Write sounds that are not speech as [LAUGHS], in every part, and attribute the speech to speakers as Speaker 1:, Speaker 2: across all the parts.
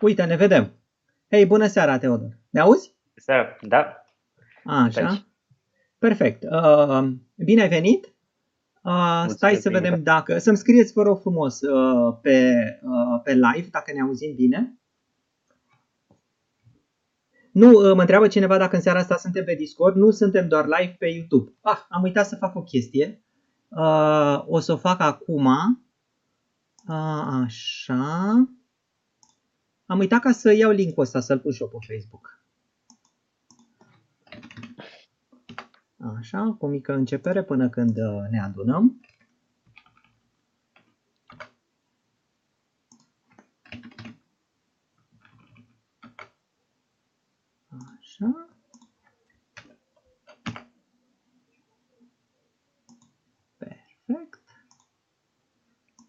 Speaker 1: Uite, ne vedem. Hei, bună seara, Teodor. Ne auzi?
Speaker 2: Seara, da.
Speaker 1: Așa.
Speaker 2: Aici.
Speaker 1: Perfect. Uh, bine ai venit. Uh, stai să vedem dacă... Să-mi scrieți, vă rog frumos, uh, pe, uh, pe live, dacă ne auzim bine. Nu, uh, mă întreabă cineva dacă în seara asta suntem pe Discord. Nu suntem doar live pe YouTube. Ah, am uitat să fac o chestie. Uh, o să o fac acum. Uh, așa. Am uitat ca să iau linkul ăsta, să-l pun și eu pe Facebook. Așa, cu o mică începere până când uh, ne adunăm. Așa. Perfect.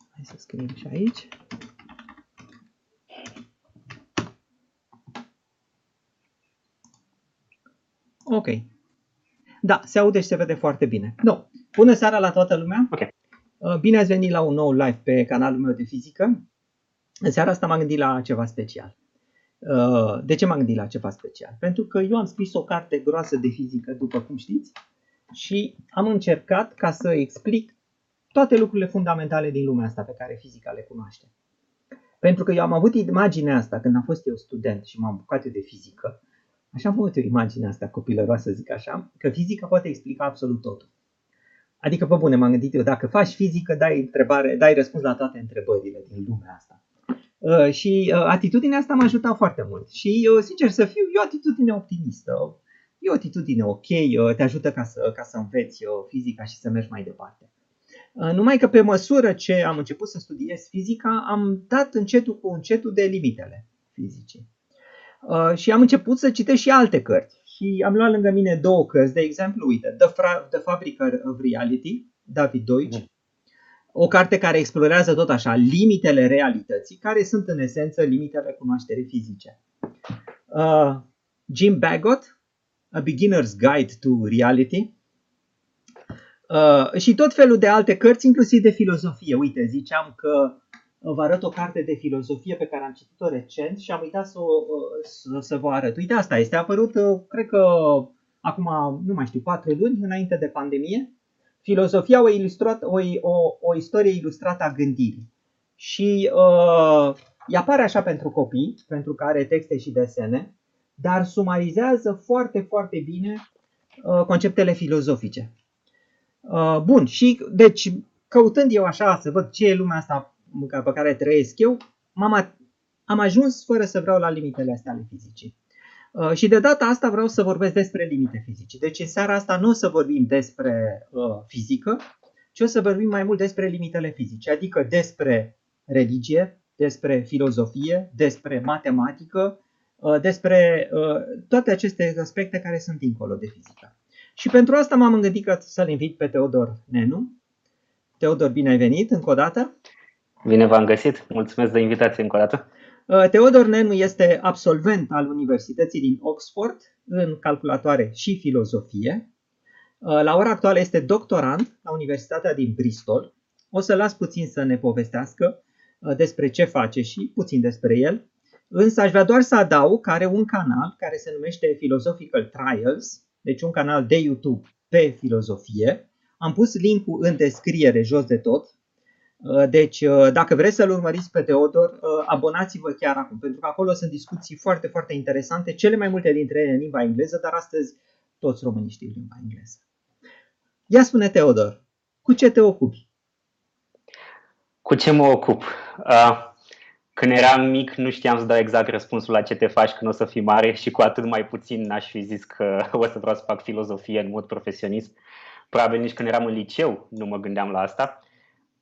Speaker 1: Hai să scriem și aici. Ok. Da, se aude și se vede foarte bine. No. Bună seara la toată lumea.
Speaker 2: Ok.
Speaker 1: Uh, Bine ați venit la un nou live pe canalul meu de fizică. În seara asta m-am gândit la ceva special. Uh, De ce m-am gândit la ceva special? Pentru că eu am scris o carte groasă de fizică, după cum știți, și am încercat ca să explic toate lucrurile fundamentale din lumea asta pe care fizica le cunoaște. Pentru că eu am avut imaginea asta când am fost eu student și m-am bucat eu de fizică, Așa am avut eu imaginea asta copilăroasă, zic așa, că fizica poate explica absolut totul. Adică, pe bune, m-am gândit eu, dacă faci fizică, dai, întrebare, dai răspuns la toate întrebările din lumea asta. Uh, și uh, atitudinea asta m-a ajutat foarte mult. Și, uh, sincer să fiu, e o atitudine optimistă. E o atitudine ok, uh, te ajută ca să, ca să înveți uh, fizica și să mergi mai departe. Uh, numai că pe măsură ce am început să studiez fizica, am dat încetul cu încetul de limitele fizicii. Uh, și am început să citesc și alte cărți. Și am luat lângă mine două cărți, de exemplu, uite, The, Fra- The Fabricator of Reality, David Deutsch,
Speaker 2: Mhm.
Speaker 1: o carte care explorează tot așa limitele realității, care sunt în esență limitele cunoașterii fizice. Uh, Jim Bagot, A Beginner's Guide to Reality, uh, și tot felul de alte cărți, inclusiv de filozofie. Uite, ziceam că vă arăt o carte de filozofie pe care am citit-o recent și am uitat să, o, să, să vă arăt. Uite, asta este apărut, cred că acum, nu mai știu, patru luni înainte de pandemie. Filozofia, o, ilustrat, o, o, o istorie ilustrată a gândirii. Și uh, ea apare așa pentru copii, pentru că are texte și desene, dar sumarizează foarte, foarte bine uh, conceptele filozofice. Uh, bun, și deci căutând eu așa să văd ce e lumea asta pe care trăiesc eu, m-am, am ajuns fără să vreau la limitele astea ale fizicii. Uh, și de data asta vreau să vorbesc despre limite fizice. Deci în seara asta nu o să vorbim despre uh, fizică, ci o să vorbim mai mult despre limitele fizice, adică despre religie, despre filozofie, despre matematică, uh, despre uh, toate aceste aspecte care sunt dincolo de fizică. Și pentru asta m-am gândit că să-l invit pe Teodor Nenu. Teodor, bine ai venit încă o dată.
Speaker 2: Bine v-am găsit. Mulțumesc de invitație încă o dată.
Speaker 1: Uh, Teodor Nenu este absolvent al Universității din Oxford în calculatoare și filozofie. Uh, La ora actuală este doctorand la Universitatea din Bristol. O să las puțin să ne povestească uh, despre ce face și puțin despre el. Însă aș vrea doar să adaug că are un canal care se numește Philosophical Trials, deci un canal de YouTube pe filozofie. Am pus linkul în descriere jos de tot, deci, dacă vreți să-l urmăriți pe Teodor, abonați-vă chiar acum, pentru că acolo sunt discuții foarte, foarte interesante, cele mai multe dintre ele în limba engleză, dar astăzi toți românii știu limba engleză. Ia spune, Teodor, cu ce te ocupi?
Speaker 2: Cu ce mă ocup? Uh, Când eram mic nu știam să dau exact răspunsul la ce te faci când o să fii mare și cu atât mai puțin n-aș fi zis că [LAUGHS] o să vreau să fac filozofie în mod profesionist. Probabil nici când eram în liceu nu mă gândeam la asta.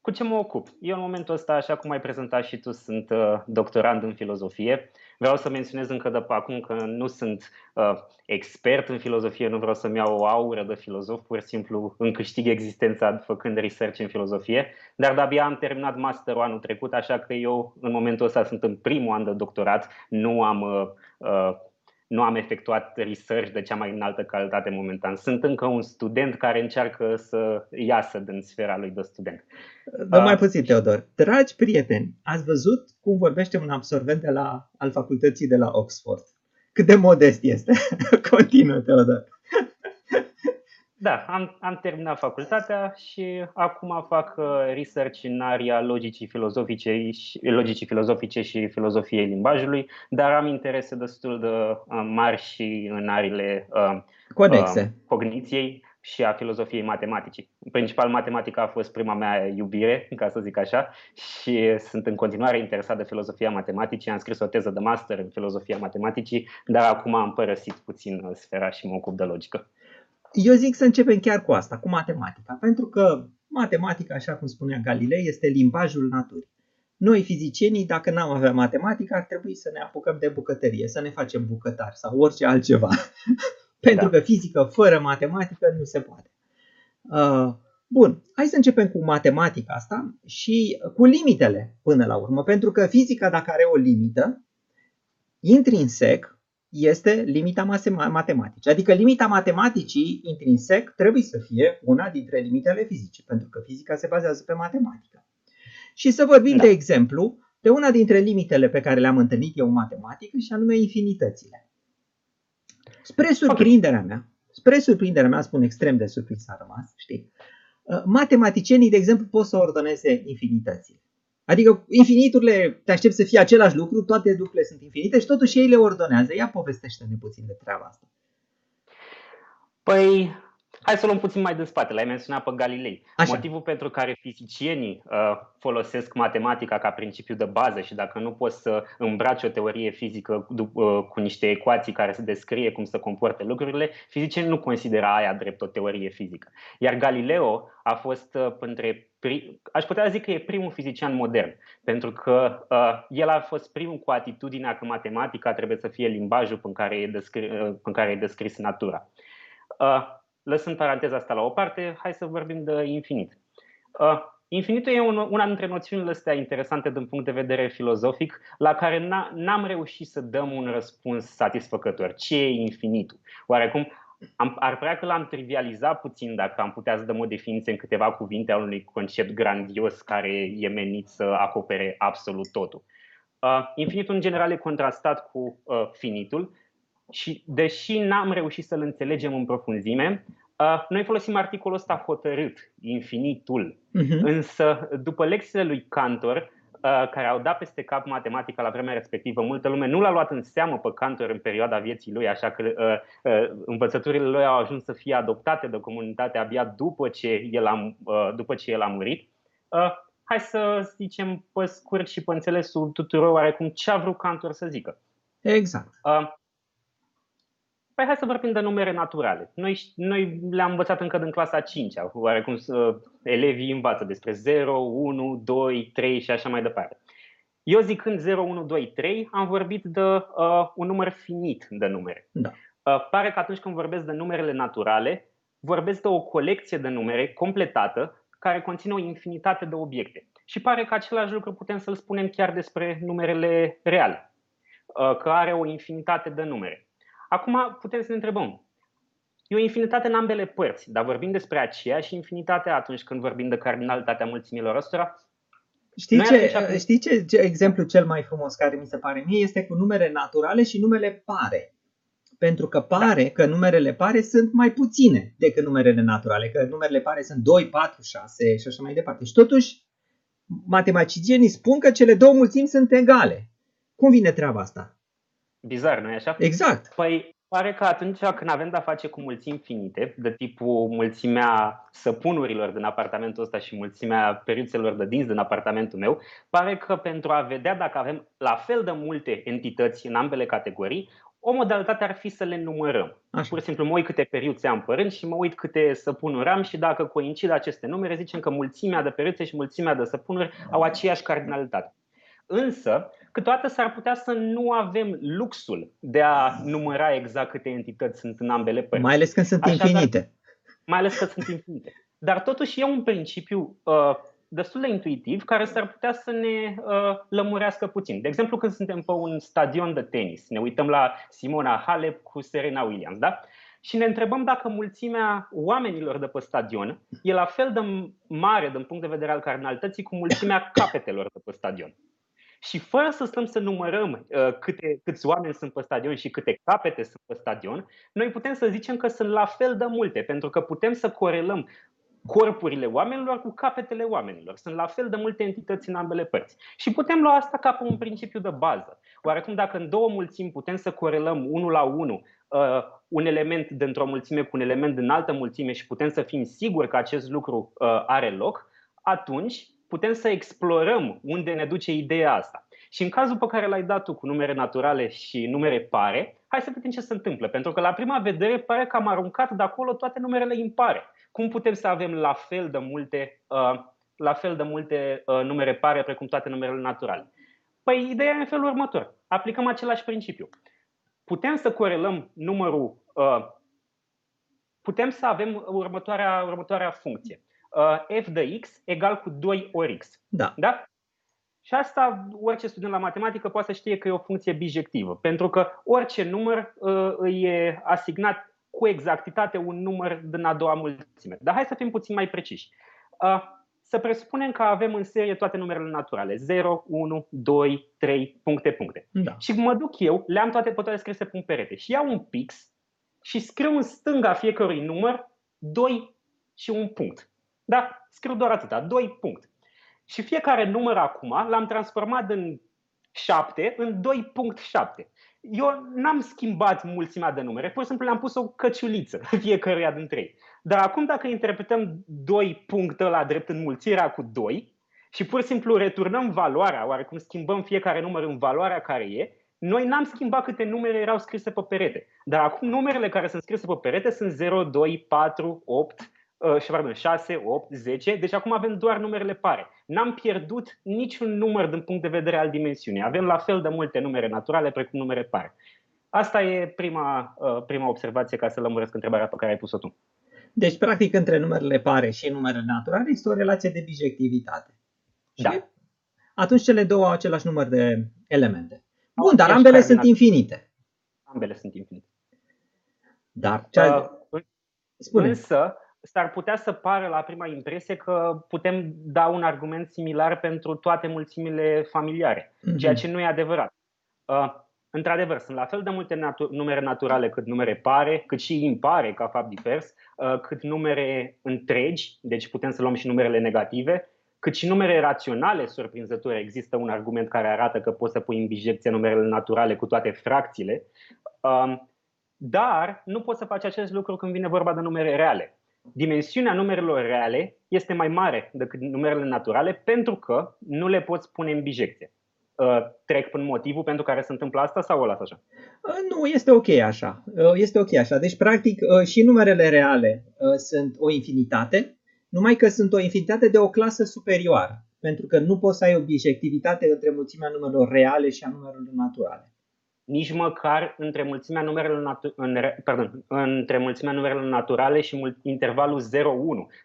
Speaker 2: Cu ce mă ocup? Eu în momentul ăsta, așa cum ai prezentat și tu, sunt uh, doctorand în filozofie. Vreau să menționez încă de pe acum că nu sunt uh, expert în filozofie, nu vreau să-mi iau o aură de filozof, pur și simplu îmi câștig existența făcând research în filozofie, dar de-abia am terminat masterul anul trecut, așa că eu în momentul ăsta sunt în primul an de doctorat, nu am, uh, uh, nu am efectuat research de cea mai înaltă calitate momentan. Sunt încă un student care încearcă să iasă din sfera lui de student.
Speaker 1: Dă mai puțin, Teodor. Dragi prieteni, ați văzut cum vorbește un absolvent de la, al facultății de la Oxford? Cât de modest este. [LAUGHS] Continuă, Teodor.
Speaker 2: Da, am, am terminat facultatea și acum fac uh, research în area logicii filozofice, și, logicii filozofice și filozofiei limbajului, dar am interese destul de uh, mari și în ariile uh,
Speaker 1: Conexe.
Speaker 2: Uh, cogniției și a filozofiei matematicii. În principal, matematica a fost prima mea iubire, ca să zic așa, și sunt în continuare interesat de filozofia matematicii. Am scris o teză de master în filozofia matematicii, dar acum am părăsit puțin uh, sfera și mă ocup de logică.
Speaker 1: Eu zic să începem chiar cu asta, cu matematica, pentru că matematica, așa cum spunea Galilei, este limbajul naturii. Noi, fizicienii, dacă n-am avea matematică, ar trebui să ne apucăm de bucătărie, să ne facem bucătari sau orice altceva. [LAUGHS] pentru da. că fizică fără matematică nu se poate. Uh, bun, hai să începem cu matematica asta și cu limitele până la urmă, pentru că fizica, dacă are o limită, intrinsec este limita matematică. Adică limita matematicii intrinsec trebuie să fie una dintre limitele fizice, pentru că fizica se bazează pe matematică. Și să vorbim, da. de exemplu, de una dintre limitele pe care le-am întâlnit eu în matematică și anume infinitățile. Spre surprinderea mea, spre surprinderea mea, spun extrem de surprins a rămas, știi, uh, matematicienii, de exemplu, pot să ordoneze infinitățile. Adică infiniturile, te aștept să fie același lucru, toate lucrurile sunt infinite și totuși ei le ordonează. Ia povestește-ne puțin de treaba asta.
Speaker 2: Păi, hai să luăm puțin mai din spate. L-ai menționat pe Galilei. Așa. Motivul pentru care fizicienii uh, folosesc matematica ca principiu de bază și dacă nu poți să îmbraci o teorie fizică uh, cu niște ecuații care să descrie cum să comporte lucrurile, fizicienii nu consideră aia drept o teorie fizică. Iar Galileo a fost uh, între aș putea zic că e primul fizician modern, pentru că uh, el a fost primul cu atitudinea că matematica trebuie să fie limbajul în care e, descris, uh, în care e descris natura. Uh, lăsând paranteza asta la o parte, hai să vorbim de infinit. Uh, infinitul e un, una dintre noțiunile astea interesante din punct de vedere filozofic, la care n-am reușit să dăm un răspuns satisfăcător. Ce e infinitul? Oarecum, am, ar părea că l-am trivializat puțin dacă am putea să dăm o definiție în câteva cuvinte a unui concept grandios care e menit să acopere absolut totul. Uh, infinitul în general e contrastat cu uh, finitul și deși n-am reușit să-l înțelegem în profunzime, uh, noi folosim articolul ăsta hotărât, infinitul. Uh-huh. Însă, după lecțiile lui Cantor, Uh, care au dat peste cap matematica la vremea respectivă. Multă lume nu l-a luat în seamă pe Cantor în perioada vieții lui, așa că uh, uh, învățăturile lui au ajuns să fie adoptate de comunitate abia după ce el a, după ce el a murit. Hai să zicem pe scurt și pe înțelesul tuturor oarecum ce a vrut Cantor să zică.
Speaker 1: Exact.
Speaker 2: Păi hai să vorbim de numere naturale. Noi, noi le-am învățat încă din clasa 5 oarecum uh, elevii învață despre 0, 1, 2, 3 și așa mai departe. Eu zicând 0, 1, 2, 3, am vorbit de uh, un număr finit de numere.
Speaker 1: Da.
Speaker 2: Uh, pare că atunci când vorbesc de numerele naturale, vorbesc de o colecție de numere completată care conține o infinitate de obiecte. Și pare că același lucru putem să-l spunem chiar despre numerele reale, uh, că are o infinitate de numere. Acum putem să ne întrebăm. E o infinitate în ambele părți, dar vorbim despre aceeași infinitate atunci când vorbim de cardinalitatea mulțimilor ăstora?
Speaker 1: Știi, ce, atunci... știi ce, ce exemplu cel mai frumos care mi se pare mie este cu numere naturale și numele pare. Pentru că pare da. că numerele pare sunt mai puține decât numerele naturale, că numerele pare sunt 2, 4, 6 și așa mai departe. Și totuși, matematicienii spun că cele două mulțimi sunt egale. Cum vine treaba asta?
Speaker 2: Bizar, nu-i așa?
Speaker 1: Exact.
Speaker 2: Păi pare că atunci când avem de-a face cu mulțimi finite, de tipul mulțimea săpunurilor din apartamentul ăsta și mulțimea periuțelor de dinți din apartamentul meu, pare că pentru a vedea dacă avem la fel de multe entități în ambele categorii, o modalitate ar fi să le numărăm. Așa. Pur și simplu mă uit câte periuțe am pe rând și mă uit câte săpunuri am și dacă coincid aceste numere, zicem că mulțimea de periuțe și mulțimea de săpunuri au aceeași cardinalitate. Însă, câteodată s-ar putea să nu avem luxul de a număra exact câte entități sunt în ambele părți.
Speaker 1: Mai ales când sunt Așadar, infinite.
Speaker 2: Mai ales că sunt infinite. Dar totuși e un principiu uh, destul de intuitiv care s-ar putea să ne uh, lămurească puțin. De exemplu, când suntem pe un stadion de tenis, ne uităm la Simona Halep cu Serena Williams, da? Și ne întrebăm dacă mulțimea oamenilor de pe stadion e la fel de mare din punct de vedere al cardinalității cu mulțimea capetelor de pe stadion. Și fără să stăm să numărăm uh, câte, câți oameni sunt pe stadion și câte capete sunt pe stadion, noi putem să zicem că sunt la fel de multe, pentru că putem să corelăm corpurile oamenilor cu capetele oamenilor. Sunt la fel de multe entități în ambele părți. Și putem lua asta ca pe un principiu de bază. Oarecum dacă în două mulțimi putem să corelăm unul la unul uh, un element dintr-o mulțime cu un element din altă mulțime și putem să fim siguri că acest lucru uh, are loc, atunci putem să explorăm unde ne duce ideea asta. Și în cazul pe care l-ai dat tu cu numere naturale și numere pare, hai să vedem ce se întâmplă. Pentru că la prima vedere pare că am aruncat de acolo toate numerele impare. Cum putem să avem la fel de multe, uh, la fel de multe uh, numere pare precum toate numerele naturale? Păi ideea e în felul următor. Aplicăm același principiu. Putem să corelăm numărul, uh, putem să avem următoarea, următoarea funcție. Uh, f de x egal cu 2 ori x.
Speaker 1: Da.
Speaker 2: da? Și asta orice student la matematică poate să știe că e o funcție bijectivă, pentru că orice număr uh, îi e asignat cu exactitate un număr din a doua mulțime. Dar hai să fim puțin mai preciși. Uh, să presupunem că avem în serie toate numerele naturale. 0, 1, 2, 3, puncte, puncte.
Speaker 1: Da.
Speaker 2: Și mă duc eu, le-am toate pe toate scrise pe un perete și iau un pix și scriu în stânga fiecărui număr 2 și un punct. Da? Scriu doar atâta, 2 punct. Și fiecare număr acum l-am transformat din 7 în 2.7 eu n-am schimbat mulțimea de numere, pur și simplu le-am pus o căciuliță [LAUGHS] fiecăruia dintre ei. Dar acum dacă interpretăm 2 puncte la drept înmulțirea cu 2 și pur și simplu returnăm valoarea, oarecum schimbăm fiecare număr în valoarea care e, noi n-am schimbat câte numere erau scrise pe perete. Dar acum numerele care sunt scrise pe perete sunt 0, 2, 4, 8, Uh, și pardon, 6, 8, 10. Deci acum avem doar numerele pare. N-am pierdut niciun număr din punct de vedere al dimensiunii. Avem la fel de multe numere naturale precum numere pare. Asta e prima, uh, prima observație ca să lămuresc întrebarea pe care ai pus-o tu.
Speaker 1: Deci, practic, între numerele pare și numerele naturale este o relație de bijectivitate.
Speaker 2: Da.
Speaker 1: Și atunci cele două au același număr de elemente. Bun, dar ambele sunt infinite.
Speaker 2: Ambele sunt infinite.
Speaker 1: Dar, cea... uh,
Speaker 2: spune. Însă, s-ar putea să pară la prima impresie că putem da un argument similar pentru toate mulțimile familiare, mm-hmm. ceea ce nu e adevărat. Uh, într-adevăr, sunt la fel de multe natu- numere naturale cât numere pare, cât și impare ca fapt divers, uh, cât numere întregi, deci putem să luăm și numerele negative, cât și numere raționale, surprinzător, există un argument care arată că poți să pui în bijecție numerele naturale cu toate fracțiile, uh, dar nu poți să faci acest lucru când vine vorba de numere reale dimensiunea numerelor reale este mai mare decât numerele naturale pentru că nu le poți pune în bijecție. Uh, trec prin motivul pentru care se întâmplă asta sau o las așa?
Speaker 1: Uh, nu, este ok așa. Uh, este ok așa. Deci, practic, și numerele reale sunt o infinitate, numai că sunt o infinitate de o clasă superioară. Pentru că nu poți să ai o bijectivitate între mulțimea numerelor reale și a numerelor naturale
Speaker 2: nici măcar între mulțimea numerelor, natu- în, pardon, între mulțimea numerelor naturale și mult, intervalul 0-1.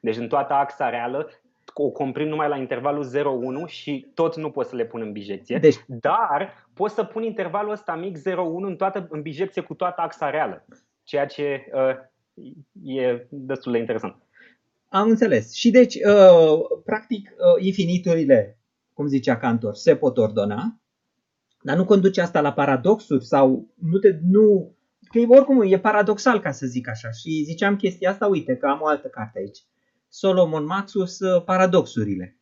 Speaker 2: Deci în toată axa reală o comprim numai la intervalul 0-1 și tot nu pot să le pun în bijecție. Deci... Dar pot să pun intervalul ăsta mic 0-1 în, toată, în bijecție cu toată axa reală. Ceea ce uh, e destul de interesant.
Speaker 1: Am înțeles. Și deci, uh, practic, uh, infiniturile, cum zicea Cantor, se pot ordona dar nu conduce asta la paradoxuri sau nu te, nu, că oricum e paradoxal ca să zic așa. Și ziceam chestia asta, uite că am o altă carte aici. Solomon Maxus, uh, Paradoxurile.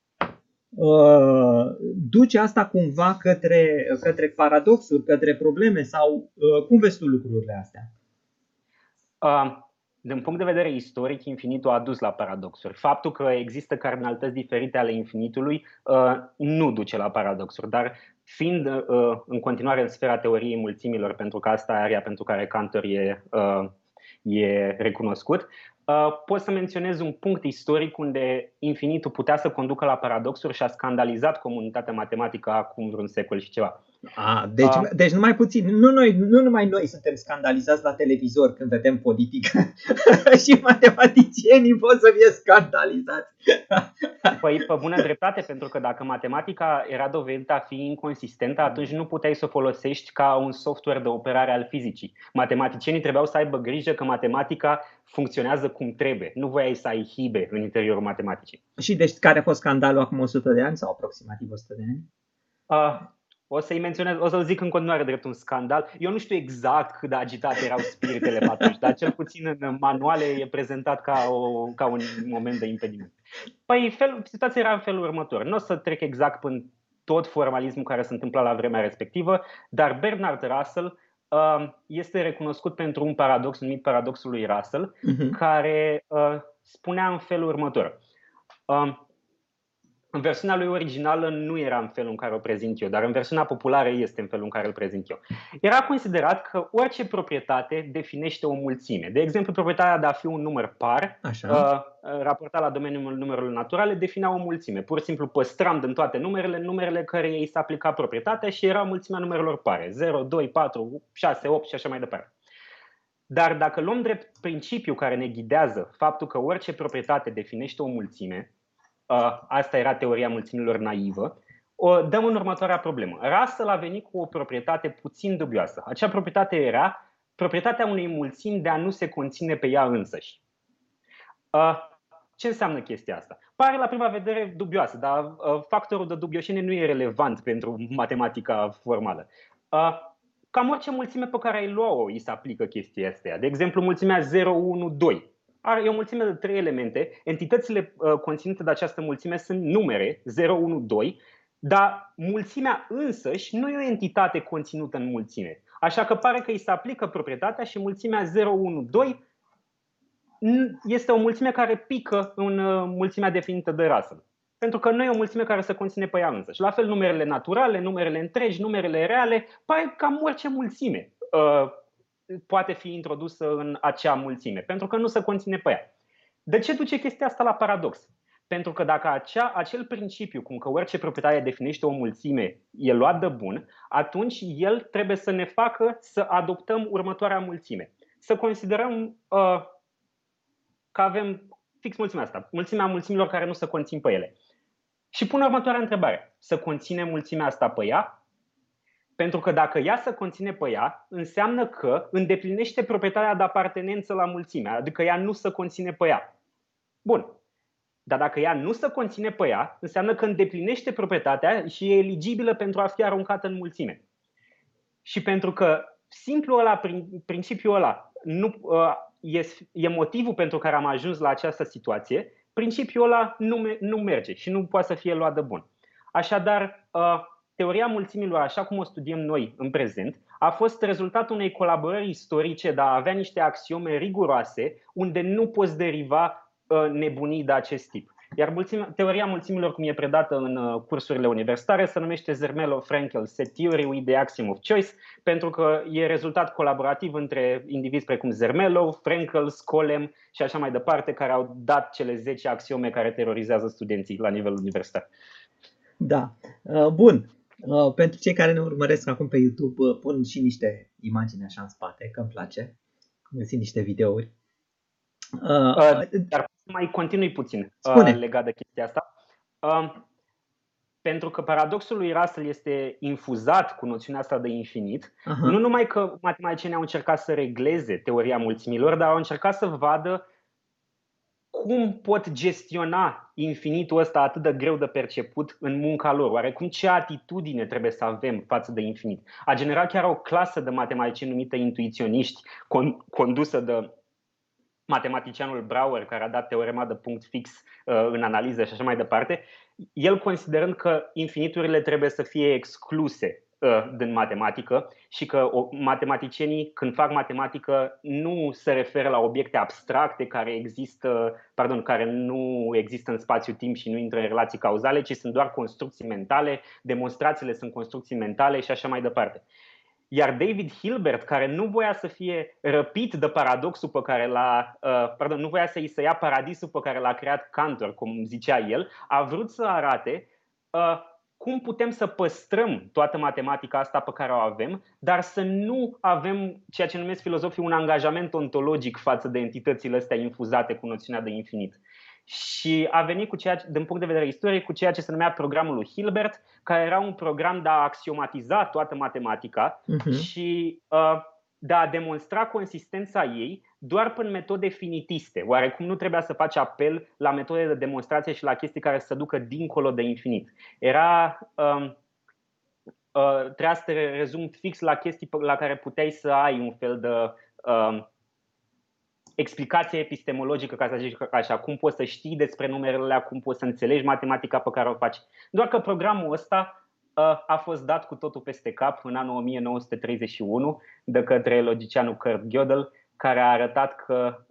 Speaker 1: Uh, duce asta cumva către, către paradoxuri, către probleme sau uh, cum vezi tu lucrurile astea?
Speaker 2: Uh, din punct de vedere istoric, infinitul a dus la paradoxuri. Faptul că există cardinalități diferite ale infinitului uh, nu duce la paradoxuri, dar fiind uh, în continuare în sfera teoriei mulțimilor, pentru că asta e area pentru care Cantor e, uh, e recunoscut, uh, pot să menționez un punct istoric unde infinitul putea să conducă la paradoxuri și a scandalizat comunitatea matematică acum vreun secol și ceva.
Speaker 1: A, deci, uh, deci numai puțin, nu, noi, nu numai noi suntem scandalizați la televizor când vedem politică, [LAUGHS] și matematicienii pot să fie scandalizați.
Speaker 2: Păi, pe bună dreptate, pentru că dacă matematica era dovedită a fi inconsistentă, atunci nu puteai să o folosești ca un software de operare al fizicii. Matematicienii trebuiau să aibă grijă că matematica funcționează cum trebuie. Nu voiai să ai hibe în interiorul matematicii.
Speaker 1: Și deci care a fost scandalul acum 100 de ani sau aproximativ 100 de ani?
Speaker 2: Uh, o să-i menționez, o să-l zic în continuare drept un scandal. Eu nu știu exact cât de agitate erau spiritele pe atunci, dar cel puțin în manuale e prezentat ca, o, ca un moment de impediment. Păi fel, situația era în felul următor. Nu o să trec exact până tot formalismul care se întâmpla la vremea respectivă, dar Bernard Russell uh, este recunoscut pentru un paradox numit paradoxul lui Russell, uh-huh. care uh, spunea în felul următor. Uh, în versiunea lui originală nu era în felul în care o prezint eu, dar în versiunea populară este în felul în care îl prezint eu. Era considerat că orice proprietate definește o mulțime. De exemplu, proprietatea de a fi un număr par, Așa. Uh, raportat la domeniul numerelor naturale, definea o mulțime. Pur și simplu păstram din toate numerele numerele care ei se aplica proprietatea și era mulțimea numerelor pare. 0, 2, 4, 6, 8 și așa mai departe. Dar dacă luăm drept principiu care ne ghidează faptul că orice proprietate definește o mulțime, Uh, asta era teoria mulțimilor naivă, o dăm în următoarea problemă. Russell a venit cu o proprietate puțin dubioasă. Acea proprietate era proprietatea unei mulțimi de a nu se conține pe ea însăși. Uh, ce înseamnă chestia asta? Pare la prima vedere dubioasă, dar uh, factorul de dubioșenie nu e relevant pentru matematica formală. Cam orice mulțime pe care ai lua-o îi se aplică chestia asta. De exemplu, mulțimea 0, 1, 2 are, e o mulțime de trei elemente. Entitățile uh, conținute de această mulțime sunt numere 0, 1, 2, dar mulțimea însăși nu e o entitate conținută în mulțime. Așa că pare că îi se aplică proprietatea și mulțimea 0, 1, 2 este o mulțime care pică în uh, mulțimea definită de Russell. Pentru că nu e o mulțime care se conține pe ea însă. Și la fel numerele naturale, numerele întregi, numerele reale, pare cam orice mulțime. Uh, poate fi introdusă în acea mulțime, pentru că nu se conține pe ea. De ce duce chestia asta la paradox? Pentru că dacă acea, acel principiu, cum că orice proprietate definește o mulțime, e luat de bun, atunci el trebuie să ne facă să adoptăm următoarea mulțime. Să considerăm uh, că avem fix mulțimea asta, mulțimea mulțimilor care nu se conțin pe ele. Și pun următoarea întrebare. Să conține mulțimea asta pe ea? Pentru că dacă ea să conține pe ea, înseamnă că îndeplinește proprietatea de apartenență la mulțime, adică ea nu să conține pe ea. Bun. Dar dacă ea nu să conține pe ea, înseamnă că îndeplinește proprietatea și e eligibilă pentru a fi aruncată în mulțime. Și pentru că simplu ăla, principiul ăla, nu, uh, e, e motivul pentru care am ajuns la această situație, principiul ăla nu, nu merge și nu poate să fie luat de bun. Așadar, uh, teoria mulțimilor, așa cum o studiem noi în prezent, a fost rezultatul unei colaborări istorice de a avea niște axiome riguroase unde nu poți deriva uh, nebunii de acest tip. Iar mulțime, teoria mulțimilor, cum e predată în uh, cursurile universitare, se numește Zermelo-Frankel Set Theory with the Axiom of Choice, pentru că e rezultat colaborativ între indivizi precum Zermelo, Frankel, Skolem și așa mai departe, care au dat cele 10 axiome care terorizează studenții la nivel universitar.
Speaker 1: Da. Uh, bun. Uh, pentru cei care ne urmăresc acum pe YouTube, uh, pun și niște imagini așa în spate, că îmi place. Găsim niște videouri.
Speaker 2: Uh, uh, dar mai continui puțin uh, legat de chestia asta. Uh, pentru că paradoxul lui Russell este infuzat cu noțiunea asta de infinit, uh-huh. nu numai că matematicienii au încercat să regleze teoria mulțimilor, dar au încercat să vadă cum pot gestiona infinitul ăsta atât de greu de perceput în munca lor? Oare cum ce atitudine trebuie să avem față de infinit? A generat chiar o clasă de matematicieni numită intuiționiști, condusă de matematicianul Brouwer, care a dat teorema de punct fix uh, în analiză și așa mai departe, el considerând că infiniturile trebuie să fie excluse Uh, din matematică și că matematicienii când fac matematică nu se referă la obiecte abstracte care există, pardon, care nu există în spațiu-timp și nu intră în relații cauzale, ci sunt doar construcții mentale, demonstrațiile sunt construcții mentale și așa mai departe. Iar David Hilbert, care nu voia să fie răpit de paradoxul pe care l-a, uh, pardon, nu voia să îi să ia paradisul pe care l-a creat Cantor, cum zicea el, a vrut să arate uh, cum putem să păstrăm toată matematica asta pe care o avem, dar să nu avem ceea ce numesc filozofii un angajament ontologic față de entitățile astea infuzate cu noțiunea de infinit. Și a venit cu ceea, din punct de vedere istoric cu ceea ce se numea programul lui Hilbert, care era un program de a axiomatiza toată matematica uh-huh. și uh, de a demonstra consistența ei doar prin metode finitiste. Oarecum nu trebuia să faci apel la metode de demonstrație și la chestii care să ducă dincolo de infinit. Era um, uh, trebuia să te rezum fix la chestii la care puteai să ai un fel de um, explicație epistemologică, ca să zic așa, cum poți să știi despre numerele cum poți să înțelegi matematica pe care o faci. Doar că programul ăsta a fost dat cu totul peste cap în anul 1931 de către logicianul Kurt Gödel, care a arătat că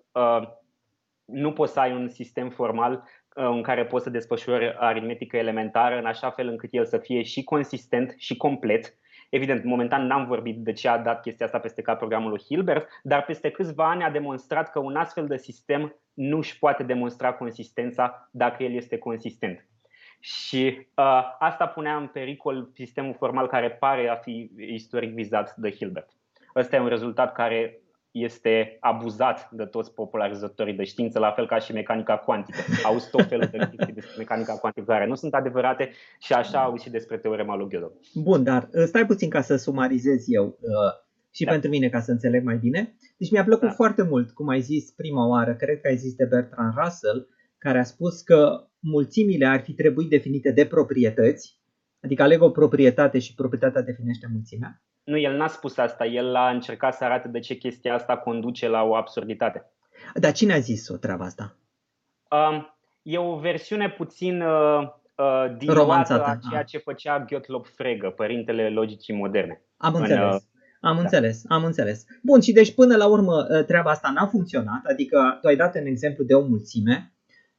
Speaker 2: nu poți să ai un sistem formal în care poți să desfășori aritmetică elementară în așa fel încât el să fie și consistent și complet. Evident, momentan n-am vorbit de ce a dat chestia asta peste cap programul lui Hilbert, dar peste câțiva ani a demonstrat că un astfel de sistem nu își poate demonstra consistența dacă el este consistent. Și uh, asta punea în pericol sistemul formal care pare a fi istoric vizat de Hilbert. Ăsta e un rezultat care este abuzat de toți popularizatorii de știință, la fel ca și mecanica cuantică. Au tot felul de chestii despre mecanica cuantică care nu sunt adevărate și așa au și despre teorema lui Gödel.
Speaker 1: Bun, dar uh, stai puțin ca să sumarizez eu uh, și da. pentru mine ca să înțeleg mai bine. Deci mi-a plăcut da. foarte mult, cum ai zis prima oară, cred că ai zis de Bertrand Russell, care a spus că mulțimile ar fi trebuit definite de proprietăți, adică aleg o proprietate și proprietatea definește mulțimea.
Speaker 2: Nu, el n-a spus asta, el a încercat să arate de ce chestia asta conduce la o absurditate.
Speaker 1: Dar cine a zis o treaba asta?
Speaker 2: Um, e o versiune puțin uh, uh, diluată a ceea ce făcea Gottlob Frege, părintele logicii moderne.
Speaker 1: Am înțeles. În, uh, am da. înțeles, am înțeles. Bun, și deci până la urmă uh, treaba asta n-a funcționat, adică tu ai dat un exemplu de o mulțime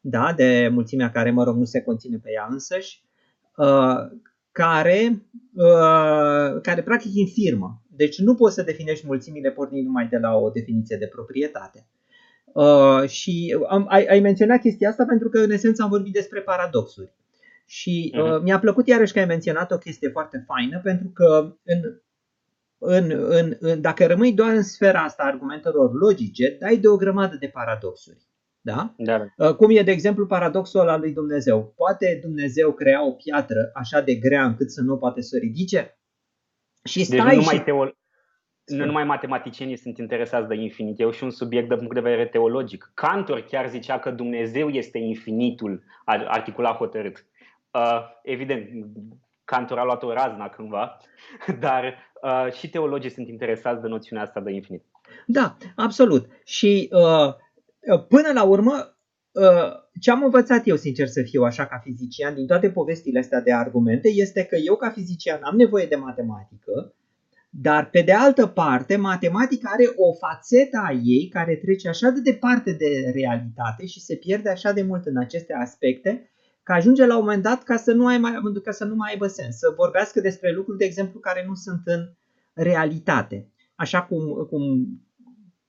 Speaker 1: da, de mulțimea care, mă rog, nu se conține pe ea însăși, uh, care, uh, care practic infirmă. Deci nu poți să definești mulțimile pornind numai de la o definiție de proprietate. Uh, și am, ai, ai menționat chestia asta pentru că în esență am vorbit despre paradoxuri. Și uh, uh-huh. mi-a plăcut iarăși că ai menționat o chestie foarte faină pentru că în, în, în, în, dacă rămâi doar în sfera asta argumentelor logice, dai de o grămadă de paradoxuri. Da?
Speaker 2: Da, da?
Speaker 1: Uh, cum e, de exemplu, paradoxul al lui Dumnezeu. Poate Dumnezeu crea o piatră așa de grea încât să nu poate să o ridice?
Speaker 2: Și deci stai deci nu numai, și... teo... nu numai matematicienii sunt interesați de infinit, e și un subiect de punct de vedere teologic. Cantor chiar zicea că Dumnezeu este infinitul, articula hotărât. Uh, evident, Cantor a luat o razna cândva, [LAUGHS] dar uh, și teologii sunt interesați de noțiunea asta de infinit.
Speaker 1: Da, absolut. Și uh, Uh, până la urmă, uh, ce am învățat eu, sincer să fiu așa ca fizician, din toate povestile astea de argumente, este că eu ca fizician am nevoie de matematică, dar pe de altă parte, matematica are o fațetă a ei care trece așa de departe de realitate și se pierde așa de mult în aceste aspecte, că ajunge la un moment dat ca să nu, ai mai, ca să nu mai aibă sens, să vorbească despre lucruri, de exemplu, care nu sunt în realitate. Așa cum, cum